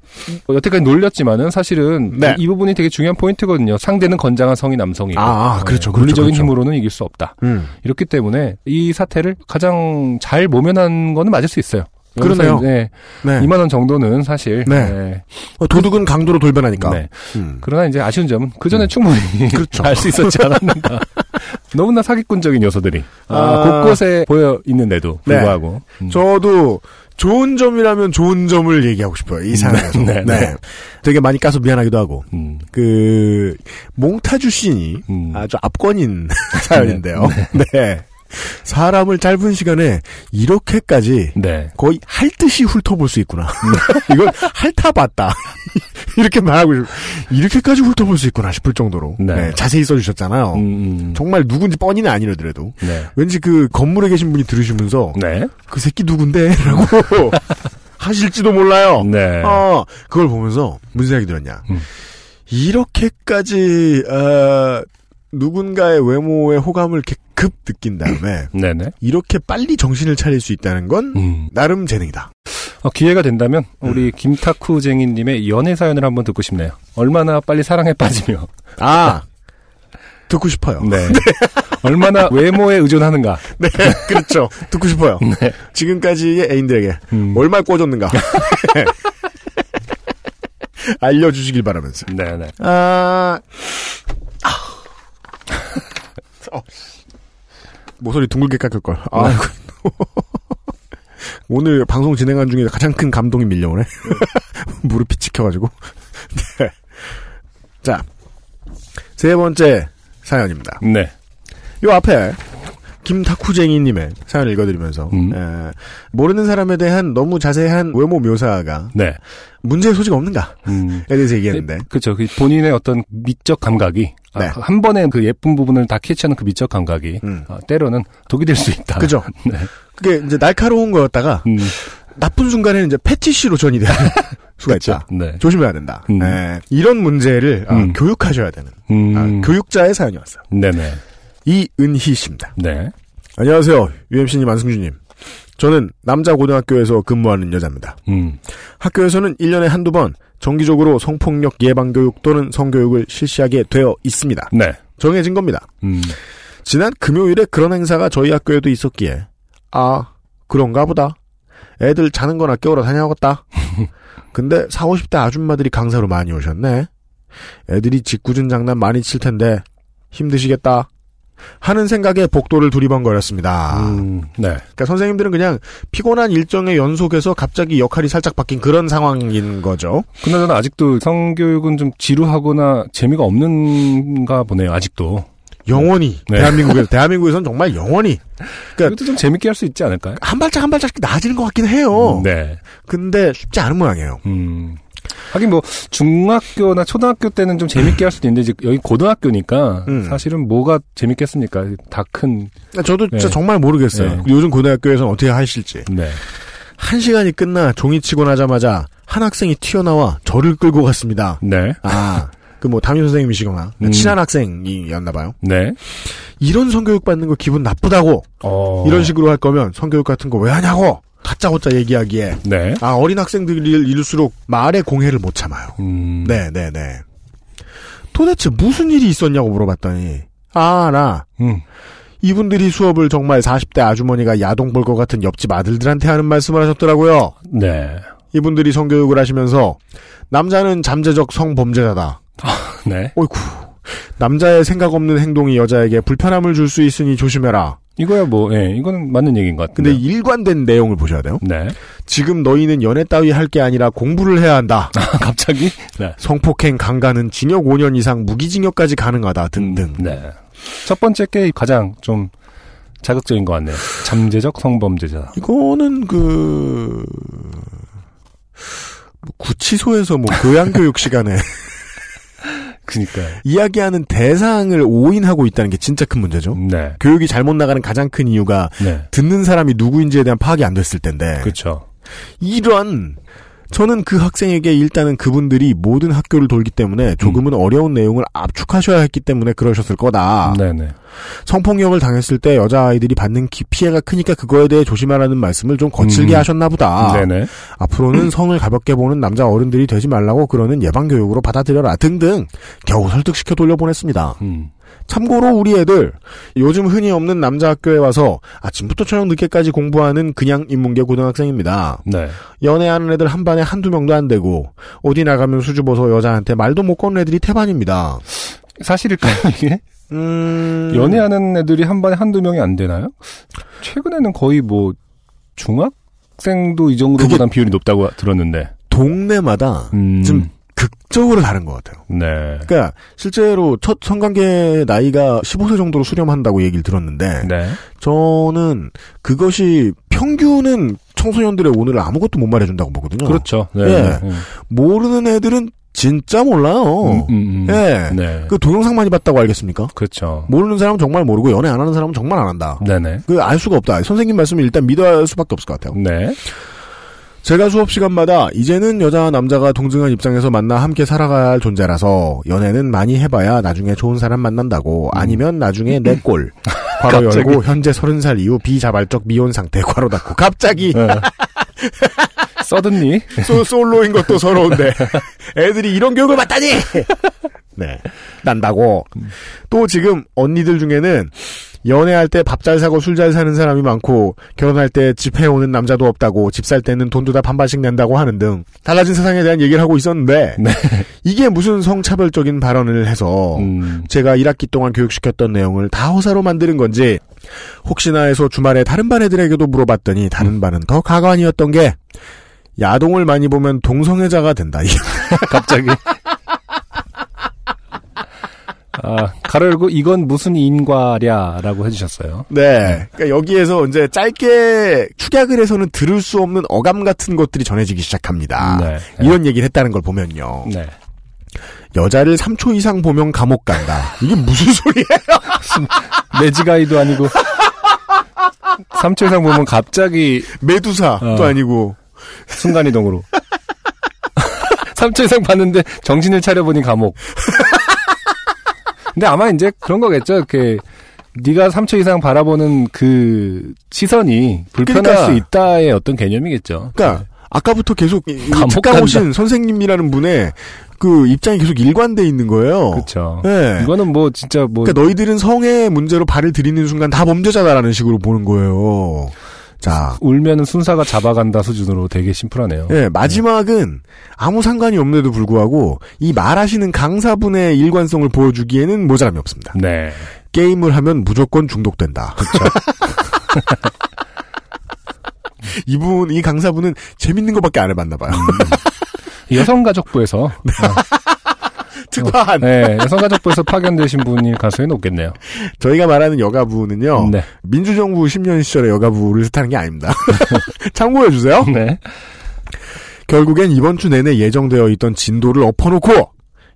Speaker 2: 여태까지 놀렸지만은 사실은
Speaker 1: 네.
Speaker 2: 이 부분이 되게 중요한 포인트거든요. 상대는 건장한 성이 남성이고
Speaker 1: 아, 아, 그렇죠, 그렇죠,
Speaker 2: 물리적인
Speaker 1: 그렇죠.
Speaker 2: 힘으로는 이길 수 없다.
Speaker 1: 음.
Speaker 2: 이렇기 때문에 이 사태를 가장 잘 모면한 거는 맞을 수 있어요.
Speaker 1: 그러네요.
Speaker 2: 이제
Speaker 1: 네.
Speaker 2: 2만 원 정도는 사실
Speaker 1: 네.
Speaker 2: 네.
Speaker 1: 어, 도둑은 강도로 돌변하니까.
Speaker 2: 네.
Speaker 1: 음.
Speaker 2: 그러나 이제 아쉬운 점은 그 전에 충분히
Speaker 1: 그렇죠.
Speaker 2: 알수 있었지 않았는가. 너무나 사기꾼적인 요소들이 아,
Speaker 1: 아.
Speaker 2: 곳곳에 보여 있는데도
Speaker 1: 네.
Speaker 2: 불구하고 음.
Speaker 1: 저도 좋은 점이라면 좋은 점을 얘기하고 싶어요. 이 사안에서.
Speaker 2: 네, 네.
Speaker 1: 되게 많이 까서 미안하기도 하고.
Speaker 2: 음,
Speaker 1: 그 몽타주 씬이
Speaker 2: 음.
Speaker 1: 아주 압권인 사연인데요. 네. 사람을 짧은 시간에 이렇게까지
Speaker 2: 네.
Speaker 1: 거의 핥듯이 훑어볼 수 있구나. 이건 핥아봤다. 이렇게 말하고 싶 이렇게까지 훑어볼 수 있구나 싶을 정도로
Speaker 2: 네.
Speaker 1: 네, 자세히 써주셨잖아요.
Speaker 2: 음, 음.
Speaker 1: 정말 누군지 뻔히는 아니더라도
Speaker 2: 네.
Speaker 1: 왠지 그 건물에 계신 분이 들으시면서
Speaker 2: 네.
Speaker 1: 그 새끼 누군데? 라고 하실지도 몰라요.
Speaker 2: 네.
Speaker 1: 어, 그걸 보면서 무슨 생각이 들었냐.
Speaker 2: 음.
Speaker 1: 이렇게까지, 어, 누군가의 외모에 호감을 급 느낀 다음에,
Speaker 2: 네네.
Speaker 1: 이렇게 빨리 정신을 차릴 수 있다는 건,
Speaker 2: 음.
Speaker 1: 나름 재능이다.
Speaker 2: 어, 기회가 된다면
Speaker 1: 음.
Speaker 2: 우리 김타쿠 쟁이님의 연애 사연을 한번 듣고 싶네요. 얼마나 빨리 사랑에 빠지며
Speaker 1: 아, 듣고 싶어요.
Speaker 2: 네. 얼마나 외모에 의존하는가.
Speaker 1: 네, 그렇죠. 듣고 싶어요.
Speaker 2: 네.
Speaker 1: 지금까지의 애인들에게
Speaker 2: 음.
Speaker 1: 얼마나 꿔줬는가. 알려주시길 바라면서.
Speaker 2: 네네.
Speaker 1: 아, 어. 모서리 둥글게 깎을걸. 아, 오늘 방송 진행한 중에 가장 큰 감동이 밀려오네. 무릎이 찍혀가지고. 네. 자, 세 번째 사연입니다.
Speaker 2: 네.
Speaker 1: 요 앞에 김타쿠쟁이님의 사연을 읽어드리면서
Speaker 2: 음.
Speaker 1: 에, 모르는 사람에 대한 너무 자세한 외모 묘사가
Speaker 2: 네.
Speaker 1: 문제의 소지가 없는가에
Speaker 2: 음.
Speaker 1: 대해서 얘기했는데
Speaker 2: 그렇죠. 그 본인의 어떤 미적 감각이 아,
Speaker 1: 네.
Speaker 2: 한 번에 그 예쁜 부분을 다 캐치하는 그 미적 감각이
Speaker 1: 음.
Speaker 2: 아, 때로는 독이 될 수 있다.
Speaker 1: 그죠?
Speaker 2: 네.
Speaker 1: 그게 이제 날카로운 거였다가
Speaker 2: 음.
Speaker 1: 나쁜 순간에는 이제 패티시로 전이 되는 수가
Speaker 2: 그쵸.
Speaker 1: 있다.
Speaker 2: 네.
Speaker 1: 조심해야 된다.
Speaker 2: 음.
Speaker 1: 에, 이런 문제를 아,
Speaker 2: 음.
Speaker 1: 교육하셔야 되는
Speaker 2: 음.
Speaker 1: 아, 교육자의 사연이었어요.
Speaker 2: 네네.
Speaker 1: 이은희 씨입니다.
Speaker 2: 네.
Speaker 1: 안녕하세요. UMC님 안승준님. 저는 남자 고등학교에서 근무하는 여자입니다.
Speaker 2: 음.
Speaker 1: 학교에서는 1년에 한두 번 정기적으로 성폭력 예방교육 또는 성교육을 실시하게 되어 있습니다.
Speaker 2: 네.
Speaker 1: 정해진 겁니다.
Speaker 2: 음.
Speaker 1: 지난 금요일에 그런 행사가 저희 학교에도 있었기에 아 그런가 보다. 애들 자는 거나 깨우러 다녀야겠다. 근데 4, 50대 아줌마들이 강사로 많이 오셨네. 애들이 짓궂은 장난 많이 칠 텐데 힘드시겠다. 하는 생각에 복도를 두리번거렸습니다.
Speaker 2: 음. 네.
Speaker 1: 그러니까 선생님들은 그냥 피곤한 일정의 연속에서 갑자기 역할이 살짝 바뀐 그런 상황인 거죠.
Speaker 2: 그나저나 아직도 성교육은 좀 지루하거나 재미가 없는가 보네요. 아직도.
Speaker 1: 영원히
Speaker 2: 네.
Speaker 1: 대한민국에서 대한민국에서는 정말 영원히
Speaker 2: 이것도 좀 재밌게 할 수 있지 않을까요?
Speaker 1: 한 발짝 한 발짝 나아지는 것 같긴 해요.
Speaker 2: 네.
Speaker 1: 근데 쉽지 않은 모양이에요.
Speaker 2: 음. 하긴 뭐 중학교나 초등학교 때는 좀 재밌게 할 수도 있는데 이제 여기 고등학교니까
Speaker 1: 음.
Speaker 2: 사실은 뭐가 재밌겠습니까? 다 큰
Speaker 1: 저도 진짜
Speaker 2: 네.
Speaker 1: 정말 모르겠어요.
Speaker 2: 네.
Speaker 1: 요즘 고등학교에서는 어떻게 하실지.
Speaker 2: 네.
Speaker 1: 한 시간이 끝나 종이 치고 나자마자 한 학생이 튀어나와 저를 끌고 갔습니다.
Speaker 2: 네.
Speaker 1: 아, 그 뭐 담임 선생님이시거나
Speaker 2: 음.
Speaker 1: 친한 학생이었나 봐요.
Speaker 2: 네.
Speaker 1: 이런 성교육 받는 거 기분 나쁘다고
Speaker 2: 어.
Speaker 1: 이런 식으로 할 거면 성교육 같은 거 왜 하냐고 다짜고짜 얘기하기에
Speaker 2: 네.
Speaker 1: 아 어린 학생들이 이럴수록 말의 공해를 못 참아요.
Speaker 2: 음.
Speaker 1: 네, 네, 네. 도대체 무슨 일이 있었냐고 물어봤더니 아, 나
Speaker 2: 음.
Speaker 1: 이분들이 수업을 정말 40대 아주머니가 야동 볼 것 같은 옆집 아들들한테 하는 말씀을 하셨더라고요.
Speaker 2: 네.
Speaker 1: 이분들이 성교육을 하시면서 남자는 잠재적 성범죄자다.
Speaker 2: 네.
Speaker 1: 어이쿠. 남자의 생각 없는 행동이 여자에게 불편함을 줄 수 있으니 조심해라.
Speaker 2: 이거야 뭐, 예, 이거는 맞는 얘기인 것
Speaker 1: 근데
Speaker 2: 같은데.
Speaker 1: 일관된 내용을 보셔야 돼요.
Speaker 2: 네.
Speaker 1: 지금 너희는 연애 따위 할 게 아니라 공부를 해야 한다.
Speaker 2: 갑자기? 네.
Speaker 1: 성폭행 강간은 징역 5년 이상 무기징역까지 가능하다 등등.
Speaker 2: 네. 첫 번째 게 가장 좀 자극적인 것 같네요. 잠재적 성범죄자.
Speaker 1: 이거는 그뭐 구치소에서 뭐 교양 교육 시간에
Speaker 2: 그니까요.
Speaker 1: 이야기하는 대상을 오인하고 있다는 게 진짜 큰 문제죠.
Speaker 2: 네.
Speaker 1: 교육이 잘못 나가는 가장 큰 이유가
Speaker 2: 네.
Speaker 1: 듣는 사람이 누구인지에 대한 파악이 안 됐을 텐데
Speaker 2: 그렇죠.
Speaker 1: 이런 저는 그 학생에게 일단은 그분들이 모든 학교를 돌기 때문에 조금은 어려운 내용을 압축하셔야 했기 때문에 그러셨을 거다.
Speaker 2: 네네.
Speaker 1: 성폭력을 당했을 때 여자아이들이 받는 기- 피해가 크니까 그거에 대해 조심하라는 말씀을 좀 거칠게
Speaker 2: 음.
Speaker 1: 하셨나 보다.
Speaker 2: 네네.
Speaker 1: 앞으로는 성을 가볍게 보는 남자 어른들이 되지 말라고 그러는 예방교육으로 받아들여라 등등 겨우 설득시켜 돌려보냈습니다.
Speaker 2: 음.
Speaker 1: 참고로 우리 애들 요즘 흔히 없는 남자 학교에 와서 아침부터 저녁 늦게까지 공부하는 그냥 인문계 고등학생입니다.
Speaker 2: 네.
Speaker 1: 연애하는 애들 한 반에 한두 명도 안 되고 어디 나가면 수줍어서 여자한테 말도 못 거는 애들이 태반입니다.
Speaker 2: 사실일까요, 이게?
Speaker 1: 음...
Speaker 2: 연애하는 애들이 한 반에 한두 명이 안 되나요? 최근에는 거의 뭐, 중학생도 이 정도보단 비율이 높다고 들었는데.
Speaker 1: 동네마다
Speaker 2: 음.
Speaker 1: 좀 극적으로 다른 것 같아요.
Speaker 2: 네.
Speaker 1: 그러니까 실제로 첫 성관계 나이가 15세 정도로 수렴한다고 얘기를 들었는데
Speaker 2: 네.
Speaker 1: 저는 그것이 평균은 청소년들의 오늘을 아무것도 못 말해준다고 보거든요.
Speaker 2: 그렇죠. 네.
Speaker 1: 예.
Speaker 2: 네.
Speaker 1: 모르는 애들은 진짜 몰라요.
Speaker 2: 음, 음, 음.
Speaker 1: 예.
Speaker 2: 네.
Speaker 1: 그 동영상 많이 봤다고 알겠습니까?
Speaker 2: 그렇죠.
Speaker 1: 모르는 사람은 정말 모르고 연애 안 하는 사람은 정말 안 한다.
Speaker 2: 네네.
Speaker 1: 그 알 수가 없다. 선생님 말씀을 일단 믿어야 할 수밖에 없을 것 같아요.
Speaker 2: 네.
Speaker 1: 제가 수업 시간마다 이제는 여자와 남자가 동등한 입장에서 만나 함께 할 존재라서 연애는 많이 해봐야 나중에 좋은 사람 만난다고 아니면 나중에 내 꼴. 괄호. 열고 현재 서른 살 이후 비자발적 미혼 상태 괄호 닫고 갑자기
Speaker 2: 네. 써든니?
Speaker 1: 소, 솔로인 것도 서러운데 애들이 이런 교육을 받다니 네 난다고 또 지금 언니들 중에는 연애할 때 밥 잘 사고 술 잘 사는 사람이 많고 결혼할 때 집 해 오는 남자도 없다고 집 살 때는 돈도 다 반반씩 낸다고 하는 등 달라진 세상에 대한 얘기를 하고 있었는데
Speaker 2: 네.
Speaker 1: 이게 무슨 성차별적인 발언을 해서
Speaker 2: 음.
Speaker 1: 제가 1학기 동안 교육시켰던 내용을 다 허사로 만드는 건지 혹시나 해서 주말에 다른 반 애들에게도 물어봤더니 다른 반은 더 가관이었던 게 야동을 많이 보면 동성애자가 된다.
Speaker 2: 갑자기. 아, 가로 열고 이건 무슨 인과랴라고 해주셨어요.
Speaker 1: 네. 그러니까 여기에서 이제 짧게 축약을 해서는 들을 수 없는 어감 같은 것들이 전해지기 시작합니다.
Speaker 2: 네.
Speaker 1: 이런 얘기를 했다는 걸 보면요.
Speaker 2: 네.
Speaker 1: 여자를 3초 이상 보면 감옥 간다. 이게 무슨 소리예요?
Speaker 2: 매지가이도 아니고 3초 이상 보면 갑자기
Speaker 1: 메두사도
Speaker 2: 어.
Speaker 1: 아니고.
Speaker 2: 순간이동으로 3초 이상 봤는데 정신을 차려보니 감옥 근데 아마 이제 그런 거겠죠 이렇게 네가 3초 이상 바라보는 그 시선이 불편할
Speaker 1: 그러니까.
Speaker 2: 수 있다의 어떤 개념이겠죠
Speaker 1: 그러니까 아까부터 계속
Speaker 2: 간다.
Speaker 1: 오신 선생님이라는 분의 그 입장이 계속 일관돼 있는 거예요.
Speaker 2: 그렇죠
Speaker 1: 네.
Speaker 2: 이거는 뭐 진짜 뭐
Speaker 1: 그러니까 너희들은 성의 문제로 발을 들이는 순간 다 범죄자다라는 식으로 보는 거예요. 자,
Speaker 2: 울면은 순사가 잡아간다 수준으로 되게 심플하네요.
Speaker 1: 예, 마지막은 아무 상관이 없는데도 불구하고 이 말하시는 강사분의 일관성을 보여주기에는 모자람이 없습니다.
Speaker 2: 네.
Speaker 1: 게임을 하면 무조건 중독된다. 이분, 이 강사분은 재밌는 것밖에 안 해봤나 봐요.
Speaker 2: 여성가족부에서. 어,
Speaker 1: 특화한.
Speaker 2: 네, 여성가족부에서 파견되신 분이 가수에 높겠네요.
Speaker 1: 저희가 말하는 여가부는요.
Speaker 2: 네.
Speaker 1: 민주정부 10년 시절의 여가부를 뜻하는 게 아닙니다. 참고해 주세요.
Speaker 2: 네.
Speaker 1: 결국엔 이번 주 내내 예정되어 있던 진도를 엎어놓고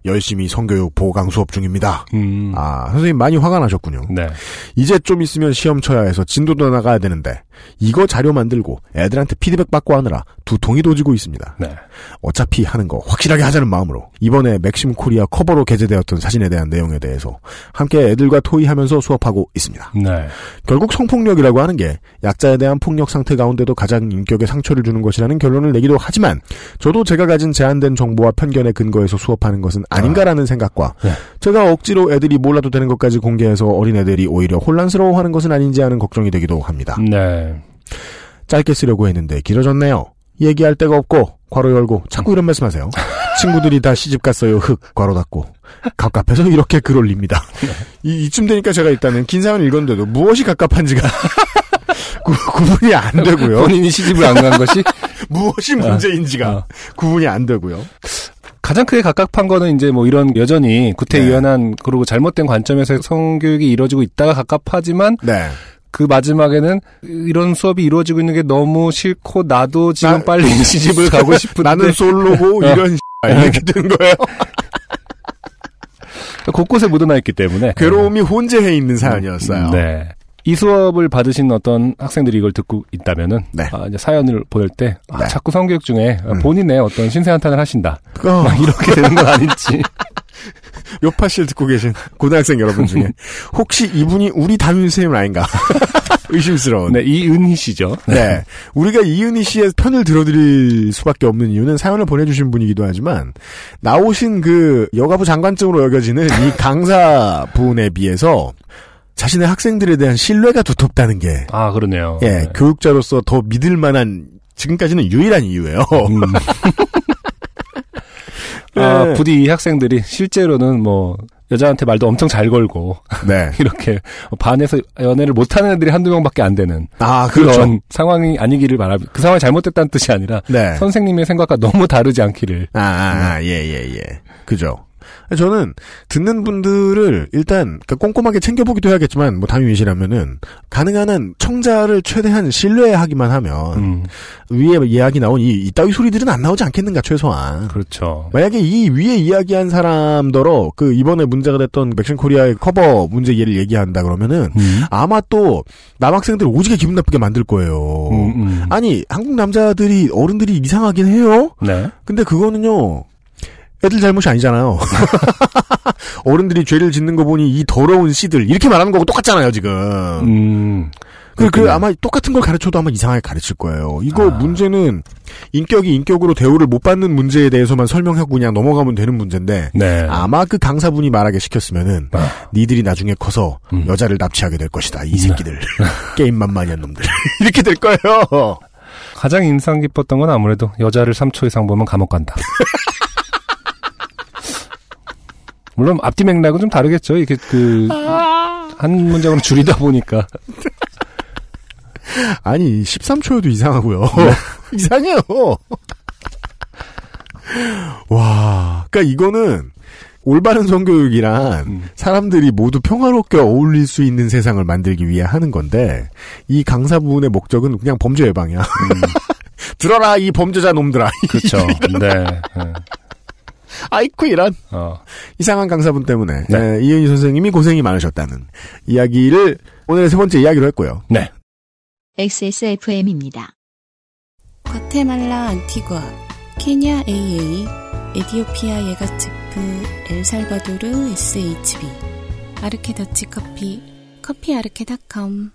Speaker 1: 열심히 성교육 보강 수업 중입니다.
Speaker 2: 음.
Speaker 1: 아, 선생님 많이 화가 나셨군요.
Speaker 2: 네.
Speaker 1: 이제 좀 있으면 시험 쳐야 해서 진도도 나가야 되는데 이거 자료 만들고 애들한테 피드백 받고 하느라 두통이 도지고 있습니다.
Speaker 2: 네.
Speaker 1: 어차피 하는 거 확실하게 하자는 마음으로 이번에 맥심 코리아 커버로 게재되었던 사진에 대한 내용에 대해서 함께 애들과 토의하면서 수업하고 있습니다.
Speaker 2: 네.
Speaker 1: 결국 성폭력이라고 하는 게 약자에 대한 폭력 상태 가운데도 가장 인격에 상처를 주는 것이라는 결론을 내기도 하지만 저도 제가 가진 제한된 정보와 편견에 근거해서 수업하는 것은 아닌가라는 생각과
Speaker 2: 네.
Speaker 1: 제가 억지로 애들이 몰라도 되는 것까지 공개해서 어린애들이 오히려 혼란스러워하는 것은 아닌지 하는 걱정이 되기도 합니다.
Speaker 2: 네.
Speaker 1: 짧게 쓰려고 했는데 길어졌네요. 얘기할 데가 없고 괄호 열고 자꾸 이런 말씀하세요. 친구들이 다 시집 갔어요. 흑 괄호 닫고 갑갑해서 이렇게 글 올립니다. 이, 이쯤 되니까 제가 일단은 긴 사연을 읽었는데도 무엇이 갑갑한지가 구, 구분이 안 되고요.
Speaker 2: 본인이 시집을 안 간 것이
Speaker 1: 무엇이 문제인지가
Speaker 2: 어.
Speaker 1: 구분이 안 되고요.
Speaker 2: 가장 크게 갑갑한 거는 이제 뭐 이런 여전히
Speaker 1: 네.
Speaker 2: 구태의연한 그리고 잘못된 관점에서 성교육이 이루어지고 있다가 갑갑하지만
Speaker 1: 네.
Speaker 2: 그 마지막에는 이런 수업이 이루어지고 있는 게 너무 싫고 나도 지금
Speaker 1: 나-
Speaker 2: 빨리 시집을 가고 싶은데
Speaker 1: 나는 솔로고
Speaker 2: 어.
Speaker 1: 이런 이렇게 되는 거예요.
Speaker 2: 곳곳에 묻어나 있기 때문에
Speaker 1: 괴로움이 혼재해 있는 사연이었어요.
Speaker 2: 네. 이 수업을 받으신 어떤 학생들이 이걸 듣고 있다면은
Speaker 1: 네.
Speaker 2: 아, 이제 사연을 보낼 때 아,
Speaker 1: 네.
Speaker 2: 자꾸 성교육 중에
Speaker 1: 음.
Speaker 2: 본인의 어떤 신세 한탄을 하신다.
Speaker 1: 어,
Speaker 2: 막 이렇게 되는 건 아닌지.
Speaker 1: 요파실 듣고 계신 고등학생 여러분 중에 혹시 이분이 우리 담임 선생님 아닌가 의심스러운.
Speaker 2: 네, 이은희 씨죠.
Speaker 1: 네. 우리가 이은희 씨의 편을 들어드릴 수밖에 없는 이유는 사연을 보내주신 분이기도 하지만, 나오신 그 여가부 장관증으로 여겨지는 이 강사 분에 비해서 자신의 학생들에 대한 신뢰가 두텁다는 게,
Speaker 2: 아, 그러네요.
Speaker 1: 예,
Speaker 2: 네.
Speaker 1: 교육자로서 더 믿을 만한, 지금까지는 유일한 이유예요.
Speaker 2: 음. 아,
Speaker 1: 네.
Speaker 2: 부디 이 학생들이 실제로는 뭐 여자한테 말도 엄청 잘 걸고
Speaker 1: 네.
Speaker 2: 이렇게 반에서 연애를 못하는 애들이 한두 명밖에 안 되는
Speaker 1: 아,
Speaker 2: 그런
Speaker 1: 그렇죠.
Speaker 2: 상황이 아니기를 바랍니다. 그 상황이 잘못됐다는 뜻이 아니라
Speaker 1: 네.
Speaker 2: 선생님의 생각과 너무 다르지 않기를.
Speaker 1: 아, 아, 아, 예, 예, 예. 그죠. 저는 듣는 분들을 일단 그러니까 꼼꼼하게 챙겨보기도 해야겠지만 뭐 담임이시라면은 가능한 한 청자를 최대한 신뢰하기만 하면
Speaker 2: 음,
Speaker 1: 위에 이야기 나온 이 이따위 소리들은 안 나오지 않겠는가 최소한.
Speaker 2: 그렇죠.
Speaker 1: 만약에 이 위에 이야기한 사람더러 그 이번에 문제가 됐던 맥심 코리아의 커버 문제 예를 얘기한다 그러면은
Speaker 2: 음,
Speaker 1: 아마 또 남학생들 오지게 기분 나쁘게 만들 거예요.
Speaker 2: 음, 음.
Speaker 1: 아니 한국 남자들이 어른들이 이상하긴 해요.
Speaker 2: 네.
Speaker 1: 근데 그거는요. 애들 잘못이 아니잖아요. 어른들이 죄를 짓는 거 보니 이 더러운 씨들 이렇게 말하는 거고 똑같잖아요 지금.
Speaker 2: 음.
Speaker 1: 그, 그. 아마 똑같은 걸 가르쳐도 아마 이상하게 가르칠 거예요. 이거
Speaker 2: 아.
Speaker 1: 문제는 인격이 인격으로 대우를 못 받는 문제에 대해서만 설명하고 그냥 넘어가면 되는 문제인데
Speaker 2: 네.
Speaker 1: 아마 그 강사분이 말하게 시켰으면은
Speaker 2: 아.
Speaker 1: 니들이 나중에 커서
Speaker 2: 음.
Speaker 1: 여자를 납치하게 될 것이다. 이 새끼들 게임만 많이 한 놈들 이렇게 될 거예요.
Speaker 2: 가장 인상 깊었던 건 아무래도 여자를 3초 이상 보면 감옥 간다. 물론 앞뒤 맥락은 좀 다르겠죠. 이게 그한 문장으로 줄이다 보니까
Speaker 1: 아니 13초여도 이상하고요. 이상해요. 와, 그러니까 이거는 올바른 성교육이란
Speaker 2: 음.
Speaker 1: 사람들이 모두 평화롭게 어울릴 수 있는 세상을 만들기 위해 하는 건데 이 강사분의 목적은 그냥 범죄 예방이야. 들어라 이 범죄자 놈들아.
Speaker 2: 그렇죠. 네. 네.
Speaker 1: 아이쿠 이런
Speaker 2: 어.
Speaker 1: 이상한 강사분 때문에
Speaker 2: 네.
Speaker 1: 네, 이은희 선생님이 고생이 많으셨다는 이야기를 오늘의 세 번째 이야기로 했고요.
Speaker 2: 네.
Speaker 3: XSFM입니다.
Speaker 4: 과테말라 안티과, 케냐 AA, 에디오피아 예가츠프, 엘살바도르 SHB, 아르케 더치 커피, 커피 아르케닷컴.